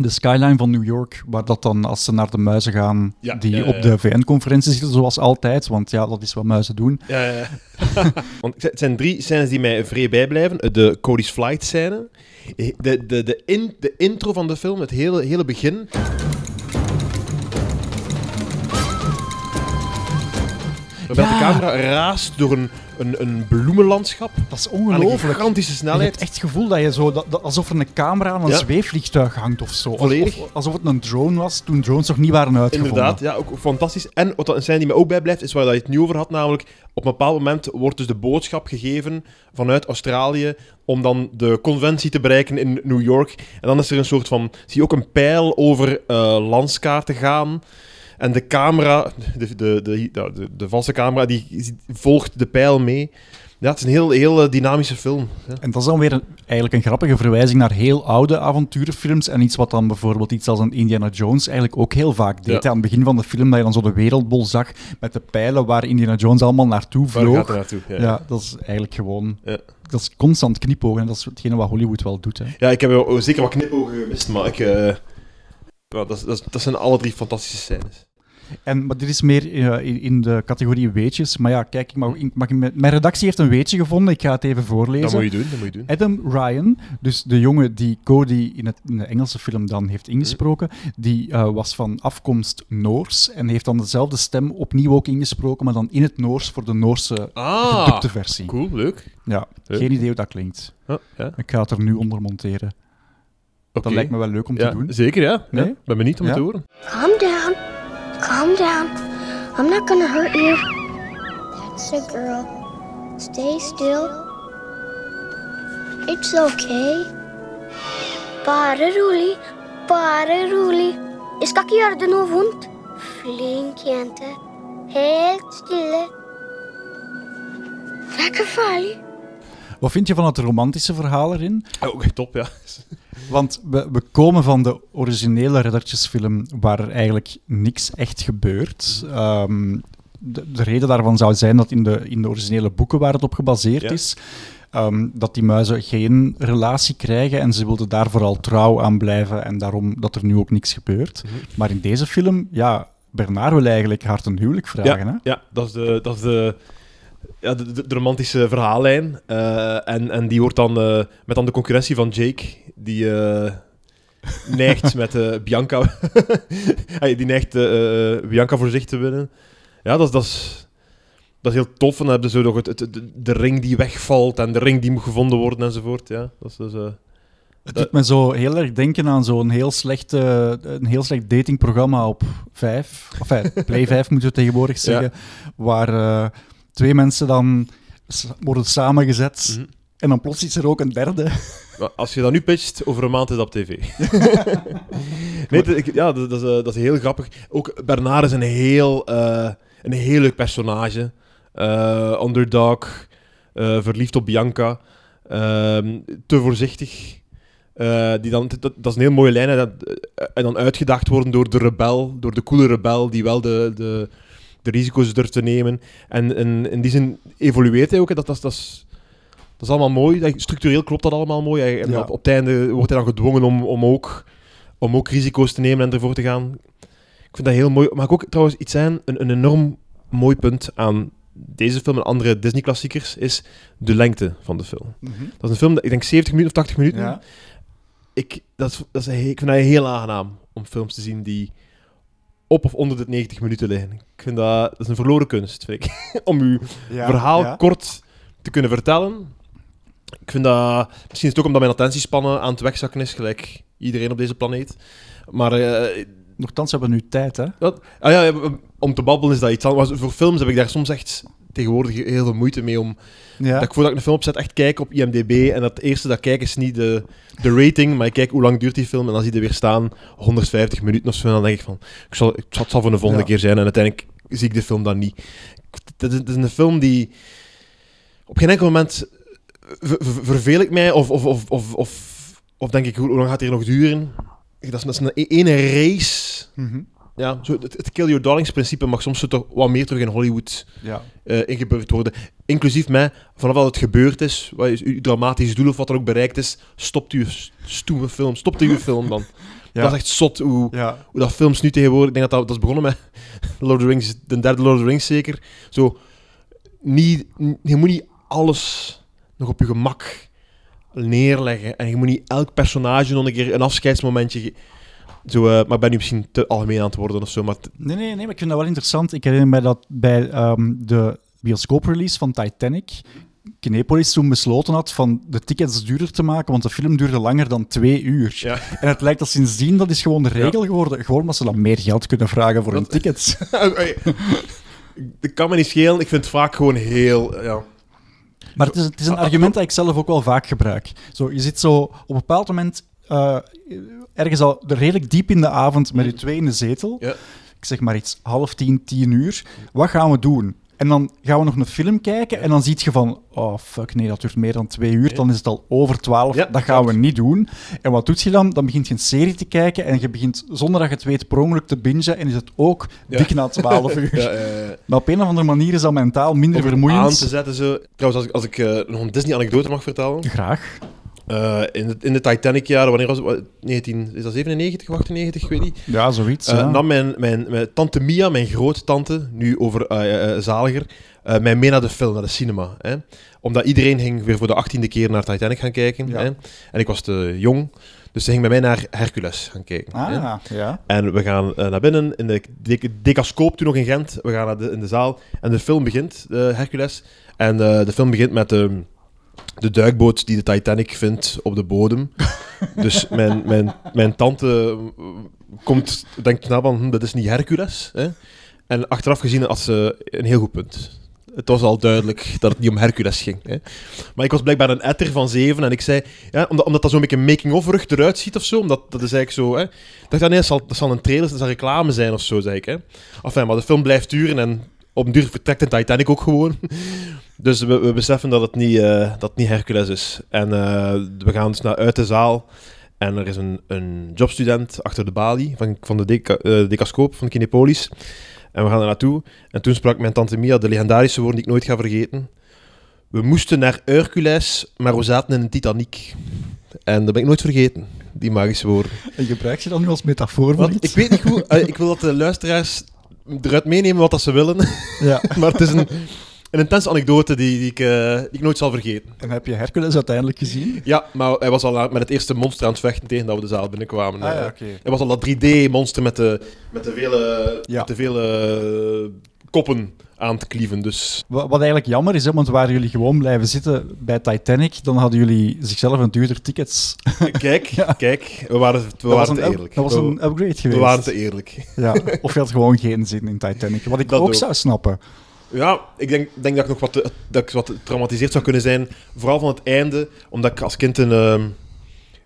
de skyline van New York, waar dat dan als ze naar de muizen gaan, Ja, die ja, ja, op de VN-conferentie zitten, zoals altijd, want ja, dat is wat muizen doen. Ja, ja, ja. Want het zijn drie scènes die mij vrij bijblijven. De Cody's Flight scène. De, de, de, in, de intro van de film, het hele, hele begin. Waarbij de camera raast door een, een, een bloemenlandschap. Dat is Aan een ongelooflijk. gigantische Je snelheid. hebt echt het gevoel dat je zo, dat, dat- alsof er een camera aan een Ja. zweefvliegtuig hangt of zo. Volledig. Of, alsof het een drone was toen drones nog niet waren uitgevonden. Inderdaad, ja, ook fantastisch. En wat een scène die me ook bijblijft, is waar dat je het nu over had, namelijk op een bepaald moment wordt dus de boodschap gegeven vanuit Australië om dan de conventie te bereiken in New York. En dan is er een soort van, zie je ook een pijl over eh landskaarten gaan. En de camera, de, de, de, ja, de, camera, die volgt de pijl mee. Ja, het is een heel, heel eh, dynamische film. Ja. En dat is dan weer een- eigenlijk een grappige verwijzing naar heel oude avonturenfilms. En iets wat dan bijvoorbeeld iets als een Indiana Jones eigenlijk ook heel vaak deed. Ja. Aan het begin van de film dat je dan zo de wereldbol zag met de pijlen waar Indiana Jones allemaal naartoe Waar gaat vloog. naartoe? Ja. Ja, dat is eigenlijk gewoon... Ja. Dat is constant knipogen en dat is hetgene wat Hollywood wel doet. Hè. Ja, ik heb wel zeker wat knipogen gemist, maar ik... eh, dat, dat, dat zijn alle drie fantastische scènes. En, maar dit is meer eh, in, in de categorie weetjes. Maar ja, kijk, ik mag, ik mag, mijn redactie heeft een weetje gevonden. Ik ga het even voorlezen. Dat moet je doen, dat moet je doen. Adam Ryan, dus de jongen die Cody in, het, in de Engelse film dan heeft ingesproken, die eh, was van afkomst Noors en heeft dan dezelfde stem opnieuw ook ingesproken, maar dan in het Noors voor de Noorse Ah, versie. cool, leuk. Ja, Leuk. geen idee hoe dat klinkt. Ja, ja. Ik ga het er nu onder monteren. Oké. Dat lijkt me wel leuk om ja, te doen. Zeker, ja. Nee? ja. Ben benieuwd om het Ja? te horen. Calm down. Calm down. I'm not gonna hurt you. That's a girl. Stay still. It's okay. Bare rolig, bare rolig. Jeg skal ikke gjøre Flinke noe vondt. Flink jente. Helt stille. Det er. Wat vind je van het romantische verhaal erin? Oh, top, ja. Want we, we komen van de originele reddertjesfilm waar er eigenlijk niks echt gebeurt. Ehm, de, de reden daarvan zou zijn dat in de, in de originele boeken waar het op gebaseerd Ja. is, ehm, dat die muizen geen relatie krijgen en ze wilden daar vooral trouw aan blijven en daarom dat er nu ook niks gebeurt. Mhm. Maar in deze film, ja, Bernard wil eigenlijk haar ten huwelijk vragen. Hè? Ja, dat is de, dat is de, ja, de, de- de romantische verhaallijn. Eh, en, en die wordt dan eh, met dan de concurrentie van Jake, die eh, neigt met eh, Bianca. Hey, die neigt eh, eh, Bianca voor zich te winnen. Ja, dat is, dat is, dat is heel tof. En dan hebben ze zo nog het, het, de, de ring die wegvalt en de ring die moet gevonden worden enzovoort. Ja, dat is dus. eh, Het doet me zo heel erg denken aan zo'n heel slecht, eh, een heel slecht datingprogramma op 5. Of eh, Play 5 moeten we tegenwoordig zeggen. Waar eh, twee mensen dan worden samengezet. mhm. En dan plots is er ook een derde. Als je dat nu pitcht, over een maand is dat op tv. nee, ik- ja, dat, dat, is, eh, dat is heel grappig. Ook Bernard is een heel, eh, een heel leuk personage. Eh, underdog, verliefd op Bianca, ehm, te voorzichtig. Die dan, dat, dat is een heel mooie lijn. dat, eh, en dan uitgedaagd worden door de rebel, door de coole rebel, die wel de, de, de risico's durft te nemen. En, en in die zin evolueert hij ook. Dat, dat, dat, is, dat is allemaal mooi. Structureel klopt dat allemaal mooi. Hij- en Ja. op, op het einde wordt hij dan gedwongen om, om, ook, om ook risico's te nemen en ervoor te gaan. Ik vind dat heel mooi. Mag ik ook trouwens iets zijn? Een, een enorm mooi punt aan deze film en andere Disney-klassiekers is de lengte van de film. Dat is een film, dat, ik denk 70 minuten of 80 minuten. Ja. Ik, dat is, dat is, ik vind dat heel aangenaam om films te zien die op of onder de 90 minuten liggen. Ik vind dat, dat is een verloren kunst, vind ik. om uw Ja, verhaal ja. kort te kunnen vertellen. Ik vind dat... Misschien is het ook omdat mijn attentiespannen aan het wegzakken is, gelijk iedereen op deze planeet. Maar... eh, Nochtans hebben we nu tijd, hè? dat, ah ja, om te babbelen is dat iets anders. Maar Voor films heb ik daar soms echt tegenwoordig heel veel moeite mee om... Ja. Dat ik voordat ik een film opzet echt kijk op IMDb en dat het eerste dat ik kijk is niet de, de rating, maar ik kijk hoe lang duurt die film en dan zie je er weer staan 150 minuten of zo en dan denk ik van, ik zal, ik het zal voor de volgende Ja. keer zijn en uiteindelijk zie ik de film dan niet. Het is, het is een film die op geen enkel moment verveel ik mij of, of, of, of, of, denk ik, hoe, lang gaat het hier nog duren? Dat is, dat is een e- ene race. Mhm. Ja, zo, het, het kill your darlings principe mag soms toch wat meer terug in Hollywood ja. eh ingeburgerd worden. Inclusief mij, vanaf dat het gebeurd is, wat is uw dramatisch doel of wat er ook bereikt is, stopt uw stoeme film. Stopt uw film dan. Ja. Dat is echt zot hoe, Ja. hoe dat films nu tegenwoordig... Ik denk dat dat, dat is begonnen met Lord of the Rings, de derde Lord of the Rings zeker. Zo, niet, je moet niet alles nog op je gemak neerleggen. En je moet niet elk personage nog een keer een afscheidsmomentje... Zo, eh, maar ik ben nu misschien te algemeen aan het worden of zo, maar Nee, nee, nee, maar ik vind dat wel interessant. Ik herinner me dat bij ehm, de bioscooprelease van Titanic Kinepolis toen besloten had van de tickets duurder te maken, want de film duurde langer dan twee uur. Ja. En het lijkt dat sindsdien, dat is gewoon de regel geworden. Gewoon omdat ze dan meer geld kunnen vragen voor hun tickets. dat kan me niet schelen. Ik vind het vaak gewoon heel... Ja. Maar het is, het is een argument dat ik zelf ook wel vaak gebruik. Zo, je zit zo op een bepaald moment eh, ergens al redelijk diep in de avond met je twee in de zetel. Ja. Ik zeg maar iets, half tien, tien uur. Wat gaan we doen? En dan gaan we nog een film kijken en dan zie je van, oh fuck, nee, dat duurt meer dan twee uur, dan is het al over twaalf, Ja, dat gaan we niet doen. En wat doet je dan? Dan begint je een serie te kijken en je begint zonder dat je het weet per ongeluk te bingen en is het ook Ja. dik na twaalf uur. Ja. Maar op een of andere manier is dat mentaal minder Om vermoeiend. aan te zetten. Zo. Trouwens, als ik, als ik eh, nog een Disney-anekdote mag vertellen. Graag. Eh, in, de, in de Titanic-jaren, wanneer was het? Wat, 19, is dat 97 of 98? Ik weet niet. Ja, zoiets. Ja. nam mijn, mijn, mijn tante Mia, mijn groottante, nu over eh, zaliger, mij mee naar de film, naar de cinema. Hè? Omdat iedereen ging weer voor de achttiende keer naar Titanic gaan kijken. Ja. Hè? En ik was te jong, dus ze ging met mij naar Hercules gaan kijken. Ah, ja. En we gaan naar binnen in de de- Decascoop, toen nog in Gent. We gaan naar de, in de zaal en de film begint, Hercules. En de film begint met de, de duikboot die de Titanic vindt op de bodem. dus mijn, mijn, mijn tante komt, denkt nou van, hm, dat is niet Hercules. Hè? En achteraf gezien had ze een heel goed punt. Het was al duidelijk dat het niet om Hercules ging. Hè? Maar ik was blijkbaar een etter van zeven en ik zei, ja, omdat, omdat dat zo'n beetje making-of-rug eruit ziet of zo, omdat dat is eigenlijk zo, hè. Ik dacht, nee, dat zal, dat zal een trailer, dat zal reclame zijn of zo, zei ik, hè. Enfin, maar de film blijft duren en op een duur vertrekt de Titanic ook gewoon. Dus we, we beseffen dat het niet, eh, dat het niet Hercules is. En eh, we gaan dus naar uit de zaal. En er is een, een jobstudent achter de balie van, van de deca, eh, decascoop van Kinepolis. En we gaan er naartoe. En toen sprak mijn tante Mia de legendarische woorden die ik nooit ga vergeten. We moesten naar Hercules, maar we zaten in een Titanic. En dat ben ik nooit vergeten, die magische woorden. En gebruik je dat nu als metafoor Want ik weet niet hoe... ik wil dat de luisteraars eruit meenemen wat dat ze willen. Ja. maar het is een, een intense anekdote die, die, ik, eh, die ik nooit zal vergeten. En heb je Hercules uiteindelijk gezien? Ja, maar hij was al met het eerste monster aan het vechten tegen dat we de zaal binnenkwamen. Ah ja, Eh. Hij was al dat 3D-monster met de, met de vele, Ja. met de vele eh, koppen aan te klieven. Dus Wa- Wat eigenlijk jammer is, hè, want waren jullie gewoon blijven zitten bij Titanic, dan hadden jullie zichzelf een duurder tickets. kijk, kijk, we waren, we dat waren te eerlijk. dat was we, een upgrade we geweest. waren te eerlijk. ja. Of je had gewoon geen zin in Titanic. Wat ik Dat ook ook. zou snappen. Ja, ik denk, denk dat ik nog wat, te- dat ik wat getraumatiseerd zou kunnen zijn. Vooral van het einde, omdat ik als kind een ehm,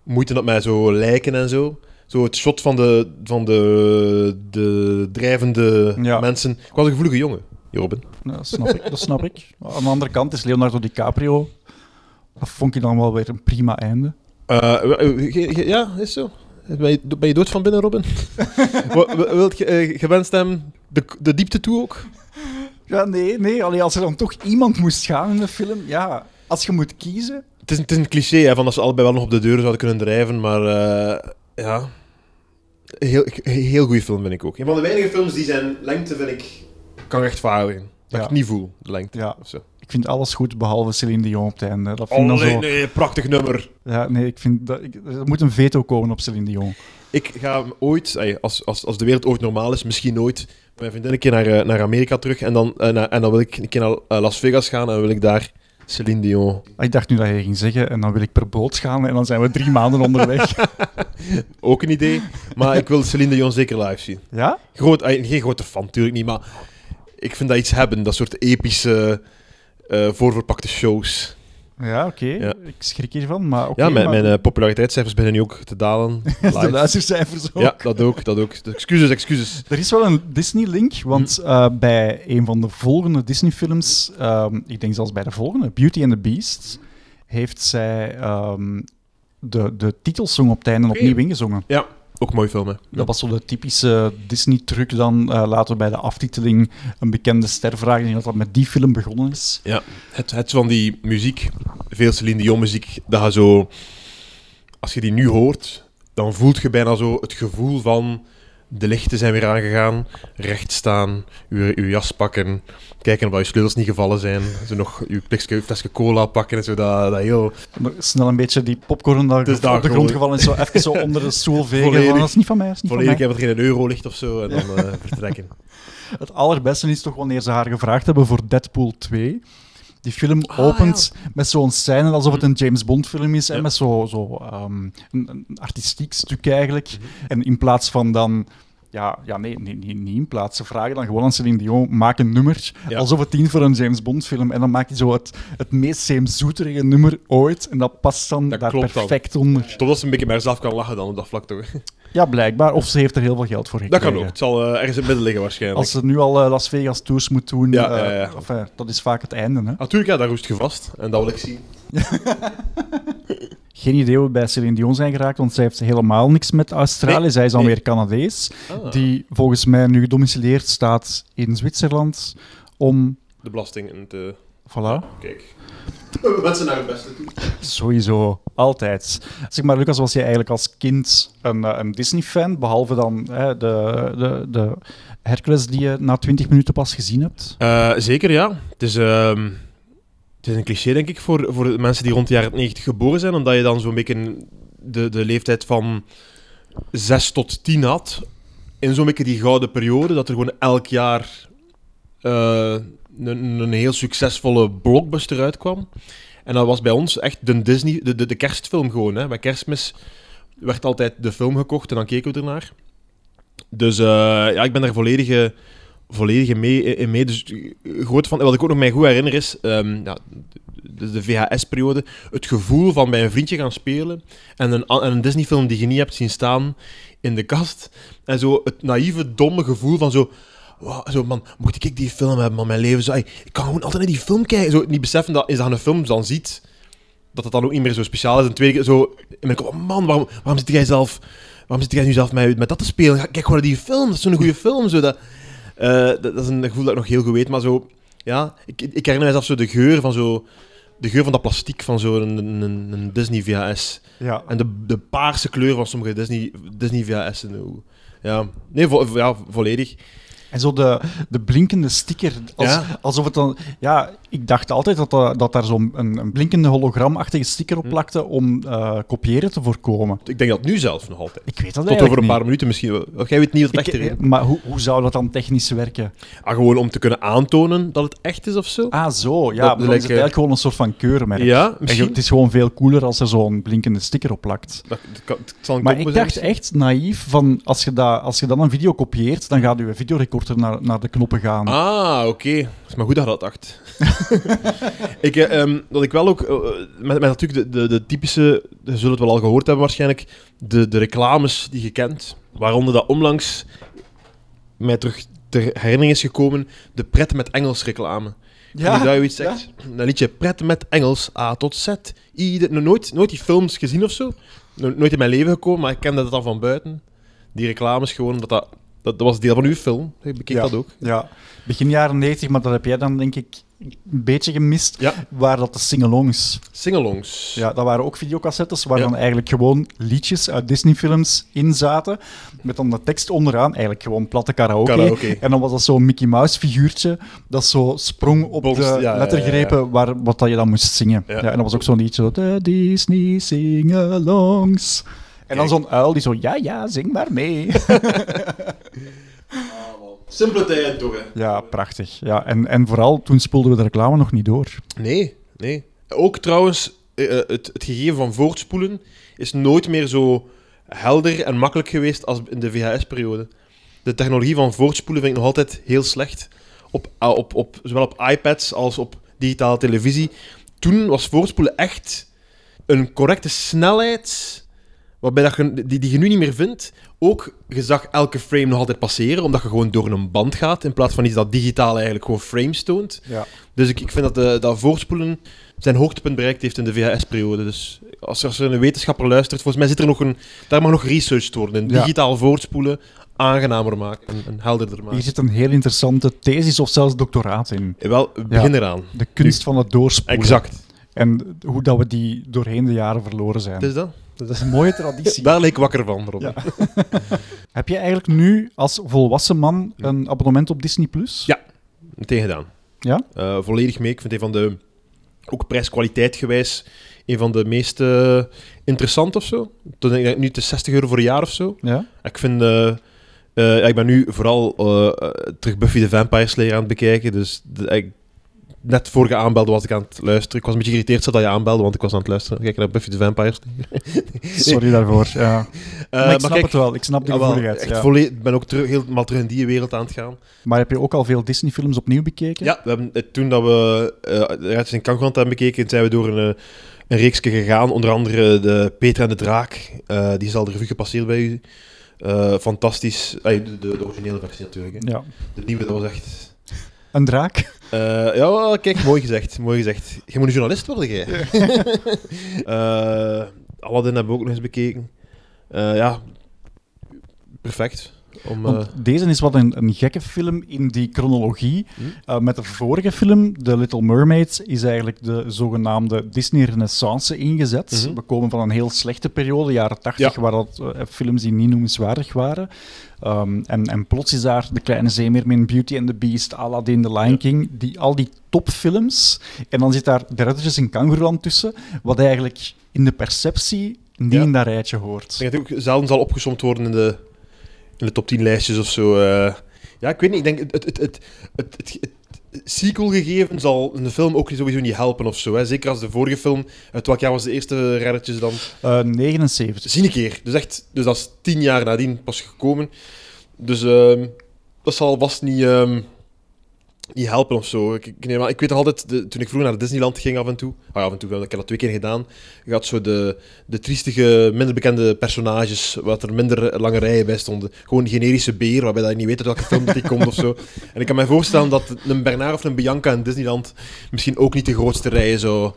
moeite had met zo lijken en zo. Zo het shot van de, van de, de drijvende Ja. mensen. Ik was een gevoelige jongen, Robin. Ja, dat, snap ik, dat snap ik. Aan de andere kant is Leonardo DiCaprio. Dat vond ik dan wel weer een prima einde. Eh, eh, ja, is zo. Ben je, ben je dood van binnen, Robin? Wilt je eh, gewenst hem de, de diepte toe ook? Ja, nee, nee. Allee, als er dan toch iemand moest gaan in de film, ja, als je moet kiezen. Het is, het is een cliché hè, van dat ze allebei wel nog op de deur zouden kunnen drijven, maar eh, ja. Heel, heel goede film vind ik ook. Een van de weinige films die zijn lengte vind ik kan rechtvaardigen. Dat Ja. ik niet voel, de lengte. Ja. Of zo. Ik vind alles goed behalve Celine Dion op het einde. Dat vind ik Oh nee, zo... nee, prachtig nummer. Ja, nee, ik vind dat... Ik, er moet een veto komen op Celine Dion. Ik ga hem ooit, als, als, als de wereld ooit normaal is, misschien ooit met mijn vriendin een keer naar, eh, naar Amerika terug. En dan, eh, en dan wil ik een keer naar eh, Las Vegas gaan en dan wil ik daar Celine Dion. Ik dacht nu dat je ging zeggen, en dan wil ik per boot gaan en dan zijn we drie maanden onderweg. Ook een idee. Maar ik wil Celine Dion zeker live zien. Ja? Groot, geen grote fan, natuurlijk niet. Maar ik vind dat iets hebben, dat soort epische, eh, voorverpakte shows. Ja, oké. Ja. Ik schrik hiervan, maar oké. ja, mijn, maar- mijn eh, populariteitscijfers beginnen nu ook te dalen. de luistercijfers ook. Ja, dat ook, dat ook. Excuses, excuses. Er is wel een Disney-link, want Hm. eh, bij een van de volgende Disney-films, ehm, ik denk zelfs bij de volgende, Beauty and the Beast, heeft zij ehm, de, de titelsong op het einde opnieuw ingezongen. Ja, ook mooi film, hè. Dat was zo de typische Disney-truc dan, eh, laten we bij de aftiteling een bekende ster vragen. Ik denk dat dat met die film begonnen is. Ja, het, het van die muziek, veel Celine Dion muziek, dat je zo... Als je die nu hoort, dan voelt je bijna zo het gevoel van... De lichten zijn weer aangegaan, recht staan, je, je jas pakken, kijken of je sleutels niet gevallen zijn, zo nog je plikje, flesje cola pakken en zo, dat, dat heel... Snel een beetje die popcorn daar Dus op daar de grond gevallen is, zo even zo onder de stoel vegen. Volledig- van, dat is niet van mij, dat is niet van Volledig hebben er geen euro ligt of zo, en dan eh, vertrekken. Het allerbeste is toch wanneer ze haar gevraagd hebben voor Deadpool 2. Die film Ah, opent met zo'n scène alsof het een James Bond film is. En Ja. met zo, zo ehm, een, een artistiek stuk eigenlijk. Mhm. En in plaats van dan... Ja, ja nee, nee, nee, niet in plaats. Ze vragen dan gewoon aan Celine Dion, maak een nummer. Ja. Alsof het dient voor een James Bond film. En dan maakt hij zo het, het meest zeemzoeterige nummer ooit. En dat past dan Dat daar dan. perfect onder. Totdat ze een beetje bij zelf kan lachen dan op dat vlak, toch? Ja, blijkbaar. Of ze heeft er heel veel geld voor Dat gekregen. kan ook. Het zal eh, ergens in het midden liggen waarschijnlijk. Als ze nu al eh, Las Vegas tours moet doen, Ja, eh, ja, ja. enfin, dat is vaak het einde. Hè? Natuurlijk, ja, daar roest je vast. En dat wil ik zien. Geen idee hoe we bij Celine Dion zijn geraakt, want zij heeft helemaal niks met Australië. Nee, zij is dan nee. weer Canadees, Ah, die volgens mij nu gedomicileerd staat in Zwitserland om... De belastingen te... Voilà, Kijk. We wensen naar het beste toe. sowieso, altijd. Zeg maar, Lucas, was jij eigenlijk als kind een, eh, een Disney-fan, behalve dan hè, de, de, de Hercules die je na 20 minuten pas gezien hebt? Eh, zeker, ja. Het is, ehm, het is een cliché, denk ik, voor, voor de mensen die rond de jaren 90 geboren zijn, omdat je dan zo'n beetje de, de leeftijd van 6 tot 10 had. In zo'n beetje die gouden periode, dat er gewoon elk jaar eh, een, een heel succesvolle blockbuster uitkwam. En dat was bij ons echt de Disney, de, de, kerstfilm gewoon. Hè. Bij kerstmis werd altijd de film gekocht en dan keken we ernaar. Dus eh, ja, ik ben daar volledig, volledig mee. In mee. Dus, eh, groot van, wat ik ook nog mij goed herinner is, ehm, ja, de, de VHS-periode, het gevoel van bij een vriendje gaan spelen en een, en een Disney-film die je niet hebt zien staan in de kast. En zo het naïeve, domme gevoel van zo... wow, zo, man, mocht ik die film hebben, man, mijn leven zo... ik kan gewoon altijd naar die film kijken. Zo, niet beseffen dat als je een film dan ziet, dat het dan ook niet meer zo speciaal is. En tweede keer zo... Mijn kop, oh, man, waarom, waarom zit jij zelf... Waarom zit jij nu zelf met, met dat te spelen? Kijk gewoon naar die film, dat is zo'n goede film. Zo, dat, eh, dat, dat is een gevoel dat ik nog heel goed weet, maar zo... Ja, ik, ik herinner mezelf zo de geur van zo... De geur van dat plastiek van zo'n een, een, een Disney VHS. Ja. En de, de paarse kleur van sommige Disney, Disney VHS'en. Ja, nee, vo- ja, volledig. En zo de, de blinkende sticker. Als, Ja. Alsof het dan... Ja, ik dacht altijd dat, dat, dat daar zo'n een, een blinkende hologramachtige sticker Hm. op plakte om eh, kopiëren te voorkomen. Ik denk dat nu zelf nog altijd. Ik weet dat Tot over een paar minuten misschien. wel. Jij weet niet wat het maar hoe, hoe zou dat dan technisch werken? Ah, gewoon om te kunnen aantonen dat het echt is of zo. Ah, zo. Ja, Dat dan is het lijkt, eh, eigenlijk gewoon een soort van keurmerk. Ja, En misschien. het is gewoon veel cooler als er zo'n blinkende sticker op plakt. Dat, dat zal Maar ik dacht echt naïef van als je, dat, als je dan een video kopieert, dan gaat je videorecorder naar, naar de knoppen gaan. Ah, oké. Is maar goed dat dat dacht. ik, eh, ehm, dat ik wel ook, eh, met, met natuurlijk de, de, de typische, je zult het wel al gehoord hebben waarschijnlijk, de, de reclames die je kent. Waaronder dat onlangs mij terug ter herinnering is gekomen, de pret met Engels reclame. Ja, dat je iets zegt. Dat liedje pret met Engels, A tot Z. Ieder, nog nooit, nooit die films gezien of zo. No- nooit in mijn leven gekomen, maar ik kende dat dan van buiten. Die reclames gewoon, dat, dat, dat, dat was deel van uw film. Ik bekeek Ja. dat ook. Ja, begin jaren 90, maar dat heb jij dan denk ik een beetje gemist. Ja. Waar dat de singalongs. Singalongs. Ja, dat waren ook videocassettes waar Ja. dan eigenlijk gewoon liedjes uit Disney-films in zaten. Met dan de tekst onderaan, eigenlijk gewoon platte karaoke. Karaoke. En dan was dat zo'n Mickey Mouse figuurtje dat zo sprong op de ja, lettergrepen Waar, wat dat je dan moest zingen. Ja. En dat was ook zo'n liedje, zo, de Disney sing-alongs. En dan zo'n uil die zo, ja, ja, zing maar mee. Simpele tijd toch, hè? ja, prachtig. Ja, en, en vooral, toen spoelden we de reclame nog niet door. Nee, nee. Ook trouwens, eh, eh, het, het gegeven van voortspoelen is nooit meer zo helder en makkelijk geweest als in de VHS-periode. De technologie van voortspoelen vind ik nog altijd heel slecht. Op, ah, op, op, zowel op iPads als op digitale televisie. Toen was voortspoelen echt een correcte snelheid waarbij dat je, die, die je nu niet meer vindt. Ook, je zag elke frame nog altijd passeren, omdat je gewoon door een band gaat, in plaats van iets dat digitaal eigenlijk gewoon frames toont. Ja. Dus ik, ik vind dat, de, dat voorspoelen zijn hoogtepunt bereikt heeft in de VHS-periode. Dus als er, als er een wetenschapper luistert, volgens mij zit er nog een... Daar mag nog research worden. in. Ja. Digitaal voorspoelen aangenamer maken en, en helderder maken. Hier zit een heel interessante thesis of zelfs doctoraat in. Eh, Wel, begin eraan. De kunst van het doorspoelen. Exact. En hoe dat we die doorheen de jaren verloren zijn. Het is dat. Dat is een mooie traditie. Daar leek ik wakker van, Robin. Ja. Heb je eigenlijk nu als volwassen man een abonnement op Disney Plus? Ja. Meteen gedaan. Ja? Eh, volledig mee. Ik vind een van de, ook prijs-kwaliteit gewijs, een van de meest eh, interessant of zo. Toen denk ik nu het is 60 euro voor een jaar of zo. Ja? Ik vind... eh, ja, ik ben nu vooral eh, eh, terug Buffy the Vampire Slayer aan het bekijken. Dus de, ik, net voor je aanbelde was ik aan het luisteren. Ik was een beetje geïrriteerd dat je aanbelde, want ik was aan het luisteren. Kijk naar Buffy the Vampire Slayer. Sorry daarvoor. Ja. Eh, maar ik snap kijk, het wel. Ik snap de ah, gevoeligheid. ja. Ik ben ook terug, helemaal terug in die wereld aan het gaan. Maar heb je ook al veel Disney-films opnieuw bekeken? Ja, we hebben, eh, toen dat we uh, Ratchet in Kangrand hebben bekeken, zijn we door een, eh, een reeksje gegaan. Onder andere de Peter en de Draak. Eh, die is al de revue gepasseerd bij u. Eh, fantastisch. Ay, de, de, de originele versie natuurlijk. Hè. Ja. De nieuwe, dat was echt... Een draak? Eh, ja, kijk, mooi gezegd. Mooi gezegd. Je moet een journalist worden, jij. Eh, Aladdin hebben we ook nog eens bekeken. Eh, ja, perfect. Om, eh, Want deze is wat een, een gekke film in die chronologie. Hm? Uh, met de vorige film, The Little Mermaid, is eigenlijk de zogenaamde Disney-renaissance ingezet. Mhm. We komen van een heel slechte periode, jaren 80, Ja. waar dat, uh, films die niet noemenswaardig waren. Um, en, en plots is daar De Kleine Zeemeermin, Beauty and the Beast, Aladdin, The Lion. King, die, al die topfilms. En dan zit daar De Redders in Kangoeland tussen, wat eigenlijk in de perceptie niet Ja. in dat rijtje hoort. Ik denk dat het ook zelden zal opgesomd worden in de, in de top 10 lijstjes of zo. eh. ja, ik weet niet. Ik denk het, het, het, het, het, het, het sequel gegeven zal de film ook sowieso niet helpen of zo. Hè. Zeker als de vorige film. Uit welk jaar was de eerste reddertjes dan? Uh, 79. Zie een keer. Dus, echt, dus dat is tien jaar nadien pas gekomen. Dus ehm, dat zal vast niet. ehm, die helpen of zo. Ik, ik, neem aan- ik weet altijd, toen ik vroeger naar Disneyland ging af en toe, ah, ja, af en toe, ik heb dat twee keer gedaan, je had zo de, de triestige, minder bekende personages, wat er minder lange rijen bij stonden. Gewoon generische beer, waarbij dat je niet weet uit welke film die komt of zo. En ik kan me voorstellen dat een Bernard of een Bianca in Disneyland misschien ook niet de grootste rijen zou,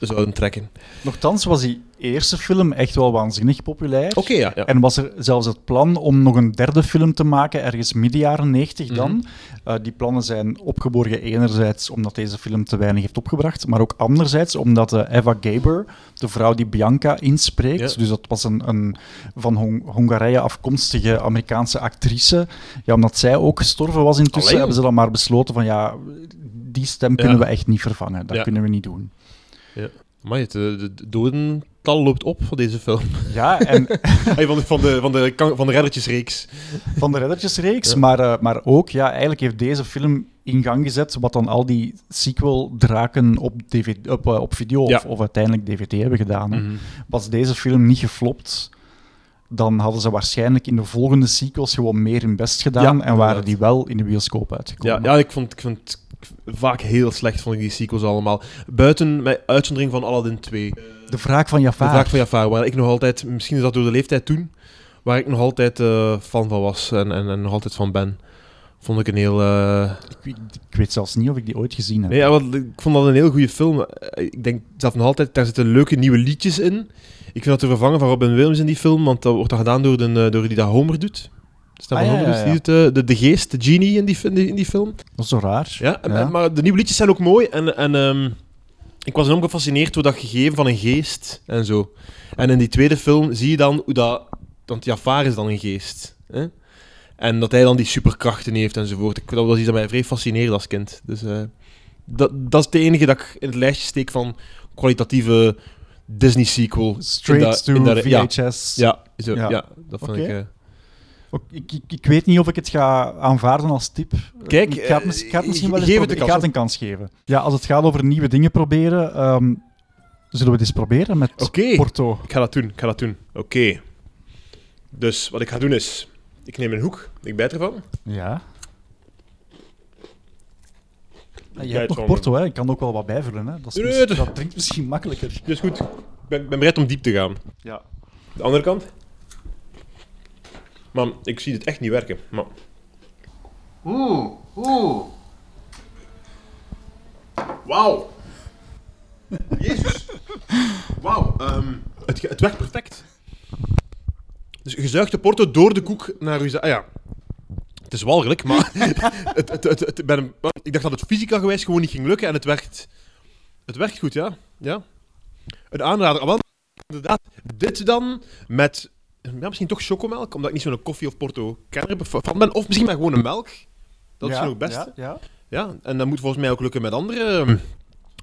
zouden trekken. Nochtans was die eerste film echt wel waanzinnig populair. Oké, ja. ja. En was er zelfs het plan om nog een derde film te maken, ergens midden jaren 90 dan. Mhm. Eh, die plannen zijn opgeborgen enerzijds omdat deze film te weinig heeft opgebracht, maar ook anderzijds omdat eh, Eva Gaber, de vrouw die Bianca inspreekt, Ja. dus dat was een, een van Hong- Hongarije afkomstige Amerikaanse actrice, ja, omdat zij ook gestorven was intussen, Allee, hebben ze dan maar besloten van ja, die stem kunnen we echt niet vervangen, dat Ja. kunnen we niet doen. Maar het de, de, dodental loopt op van deze film. Ja, en Hey, van, de, van, de, van, de, van de reddertjesreeks. van de Reddertjesreeks, Ja. maar, eh, maar ook, ja, eigenlijk heeft deze film in gang gezet wat dan al die sequel-draken op, DVD, op, eh, op video of, Ja. of uiteindelijk DVD hebben gedaan. Mhm. Was deze film niet geflopt, dan hadden ze waarschijnlijk in de volgende sequels gewoon meer hun best gedaan Ja, en waren die wel in de bioscoop uitgekomen. Ja, ja ik, vond, ik vond vaak heel slecht vond ik die sequels allemaal. Buiten met uitzondering van Aladdin 2. De wraak van De Jafar. vraag van Jafar, waar ik nog altijd, misschien is dat door de leeftijd toen, waar ik nog altijd eh, fan van was en, en, en nog altijd van ben. Vond ik een heel... eh, ik, ik weet zelfs niet of ik die ooit gezien heb. Nee, ja, want ik vond dat een heel goede film. Eh, Ik denk zelf nog altijd, daar zitten leuke nieuwe liedjes in. Ik vind dat te vervangen van Robin Williams in die film, want dat wordt dan gedaan door, de, door die dat Homer doet. Stem van Ah, ja, Homer ja, doet, eh, de, de geest, de genie in die, in die, in die film. Dat is zo raar. Ja, en- maar de nieuwe liedjes zijn ook mooi. En, en ehm, ik was enorm gefascineerd door dat gegeven van een geest en zo. En in die tweede film zie je dan hoe dat... Want Jafar is dan een geest. Hè? En dat hij dan die superkrachten heeft enzovoort. Ik, dat was iets dat mij vrij fascineerde als kind. Dus eh, dat, dat is het enige dat ik in het lijstje steek van kwalitatieve Disney-sequel. Straight In to dat- ja. VHS. Ja, zo, Ja. ja. dat vond ik... Ook- Ik, ik, ik weet niet of ik het ga aanvaarden als tip. Kijk, ik ga het, eh, mis- ik ga het misschien wel eens geef het Ik ga kans, het een kans geven. Ja, als het gaat over nieuwe dingen proberen, ehm, zullen we het eens proberen met. Porto. Ik ga dat doen, ik ga dat doen. Oké. Dus wat ik ga doen is... Ik neem een hoek, ik bijt ervan. Ja. Ja, je hebt nog Porto, hè? Ik kan ook wel wat bijvullen. Hè? Dat, is Nee, mis- dat- dat drinkt misschien makkelijker. Dus goed, ik ben, ben bereid om diep te gaan. Ja. De andere kant. Maar ik zie het echt niet werken. Maar... Oeh, oeh. Wauw. Jezus. Wauw. ehm, het, het werkt perfect. Dus je zuigt de porto door de koek naar je... Ah ja. Het is walgelijk, maar... het, het, het, het- ben, ik dacht dat het fysica gewijs gewoon niet ging lukken en het werkt... Het werkt goed, ja. Ja. Een aanrader. Ah, inderdaad, dit dan met ja, misschien toch chocomelk, omdat ik niet zo'n koffie of porto kenner van ben. Of misschien maar gewoon een melk. Dat is ja, nog het beste. Ja, Ja. ja. en dat moet volgens mij ook lukken met andere... ehm,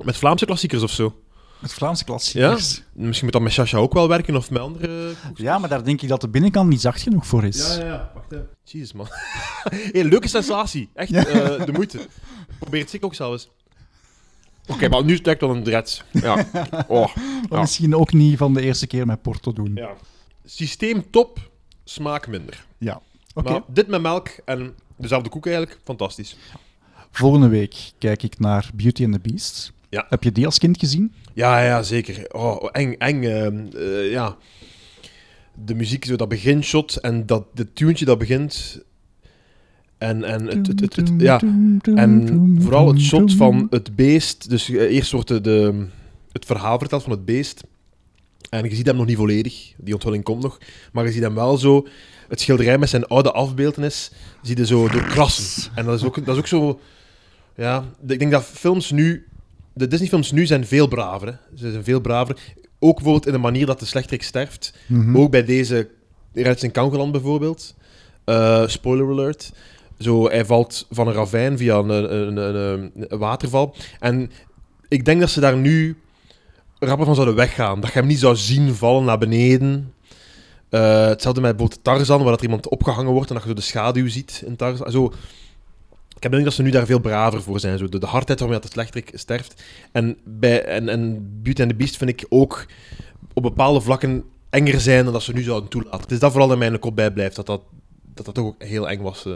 Met Vlaamse klassiekers of zo. Met Vlaamse klassiekers. Misschien moet dat met Sasha ook wel werken, of met andere... Ja. maar daar denk ik dat de binnenkant niet zacht genoeg voor is. ja. Wacht even. Jezus, man. hey, leuke sensatie. Echt eh, de moeite. Probeer het zeker ook zelfs. Oké, maar nu lijkt wel een dread. Ja. Oh. Ja. misschien ook niet van de eerste keer met Porto doen. ja. Systeem top, smaak minder. Ja. Oké. Maar dit met melk en dezelfde koek eigenlijk, fantastisch. Volgende week kijk ik naar Beauty and the Beast. Ja. Heb je die als kind gezien? Ja, ja, zeker. Oh, eng, eng. ehm, eh, ja. De muziek, zo dat beginshot en dat de tuentje dat begint. En, en, het, het, het, het- ja. en vooral het shot van het beest. Dus eh, eerst wordt de, de, het verhaal verteld van het beest. En je ziet hem nog niet volledig. Die onthulling komt nog. Maar je ziet hem wel zo... Het schilderij met zijn oude afbeeldenis zie je zo doorkrassen. En dat is ook, dat is ook zo... Ja, ik denk dat films nu... De Disney-films nu zijn veel braver. Hè. Ze zijn veel braver. Ook bijvoorbeeld in de manier dat de slechterik sterft. Mhm. Ook bij deze Reds in Kangeland bijvoorbeeld. Eh, spoiler alert. Zo, hij valt van een ravijn via een, een, een, een- een waterval. En ik denk dat ze daar nu rapper van zouden weggaan. Dat je hem niet zou zien vallen naar beneden. Eh, hetzelfde met bijvoorbeeld Tarzan, waar dat er iemand opgehangen wordt en dat je zo de schaduw ziet in Tarzan. Zo, ik heb de indruk dat ze nu daar veel braver voor zijn. Zo, de, de hardheid waarmee dat de slechterik sterft. En, bij, en, en Beauty and the Beast vind ik ook op bepaalde vlakken enger zijn dan dat ze nu zouden toelaten. Het is dat vooral in mijn kop bijblijft, dat dat, dat, dat toch ook heel eng was. eh.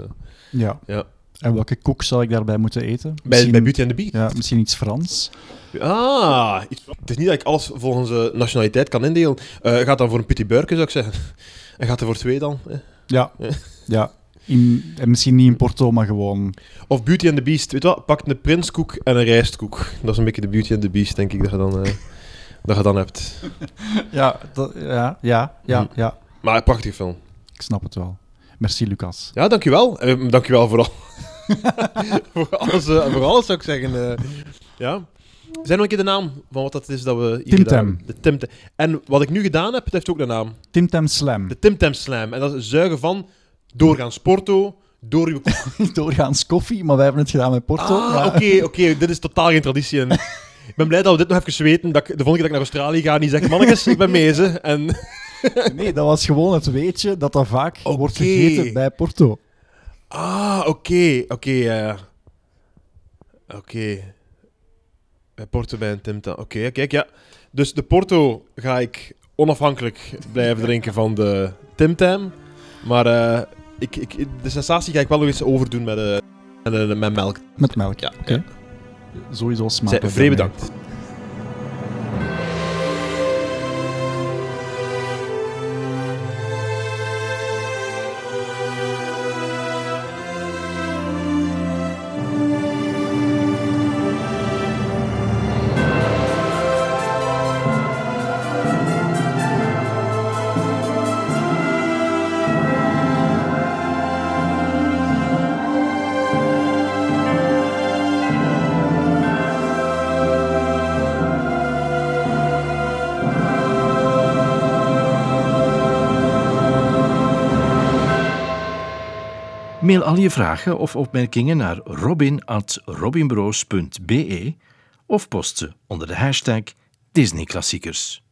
Ja. Ja. En welke koek zou ik daarbij moeten eten? Bij, Beauty and the Beast. Ja, misschien iets Frans. Ah, het is niet dat ik alles volgens eh, nationaliteit kan indelen. Eh gaat dan voor een petit beurke, zou ik zeggen. En gaat er voor twee dan? eh? Ja, Ja. In, en misschien niet in Porto, maar gewoon... Of Beauty and the Beast. Weet je wat? Pak een prinskoek en een rijstkoek. Dat is een beetje de Beauty and the Beast, denk ik, dat je dan, eh, dat je dan hebt. Ja, dat, ja, ja, ja, Mm. ja. Maar een prachtige film. Ik snap het wel. Merci, Lucas. Ja, dankjewel. Uh, dankjewel voor, al... voor, alles, eh, voor alles, zou ik zeggen. eh. ja. Zijn nog een keer de naam van wat dat is dat we hier? De Tim Tam. En wat ik nu gedaan heb, dat heeft ook een naam. Tim Tam Slam. De Tim Tam Slam. En dat is zuigen van doorgaan sporto, door uw... Doorgaans koffie, maar wij hebben het gedaan met Porto. Ah, Ja. oké, oké. Dit is totaal geen traditie. En ik ben blij dat we dit nog even weten. Dat ik, de volgende keer dat ik naar Australië ga, niet zeggen, mannetjes, ik ben mee, ze. En... Nee, dat was gewoon het weetje dat dat vaak wordt gegeten bij Porto. Ah, oké, oké, ja, ja. Oké. Bij Porto bij een Tim Tam. Oké, kijk, ja. Dus de Porto ga ik onafhankelijk blijven drinken van de Tim Tam. Maar eh, ik, ik, de sensatie ga ik wel nog eens overdoen met, eh, met, eh, met melk. Met melk. Ja, Oké. Sowieso Zij, smakelijk. vrij bedankt. Al je vragen of opmerkingen naar robin.robinbroos.be of post ze onder de hashtag Disneyklassiekers.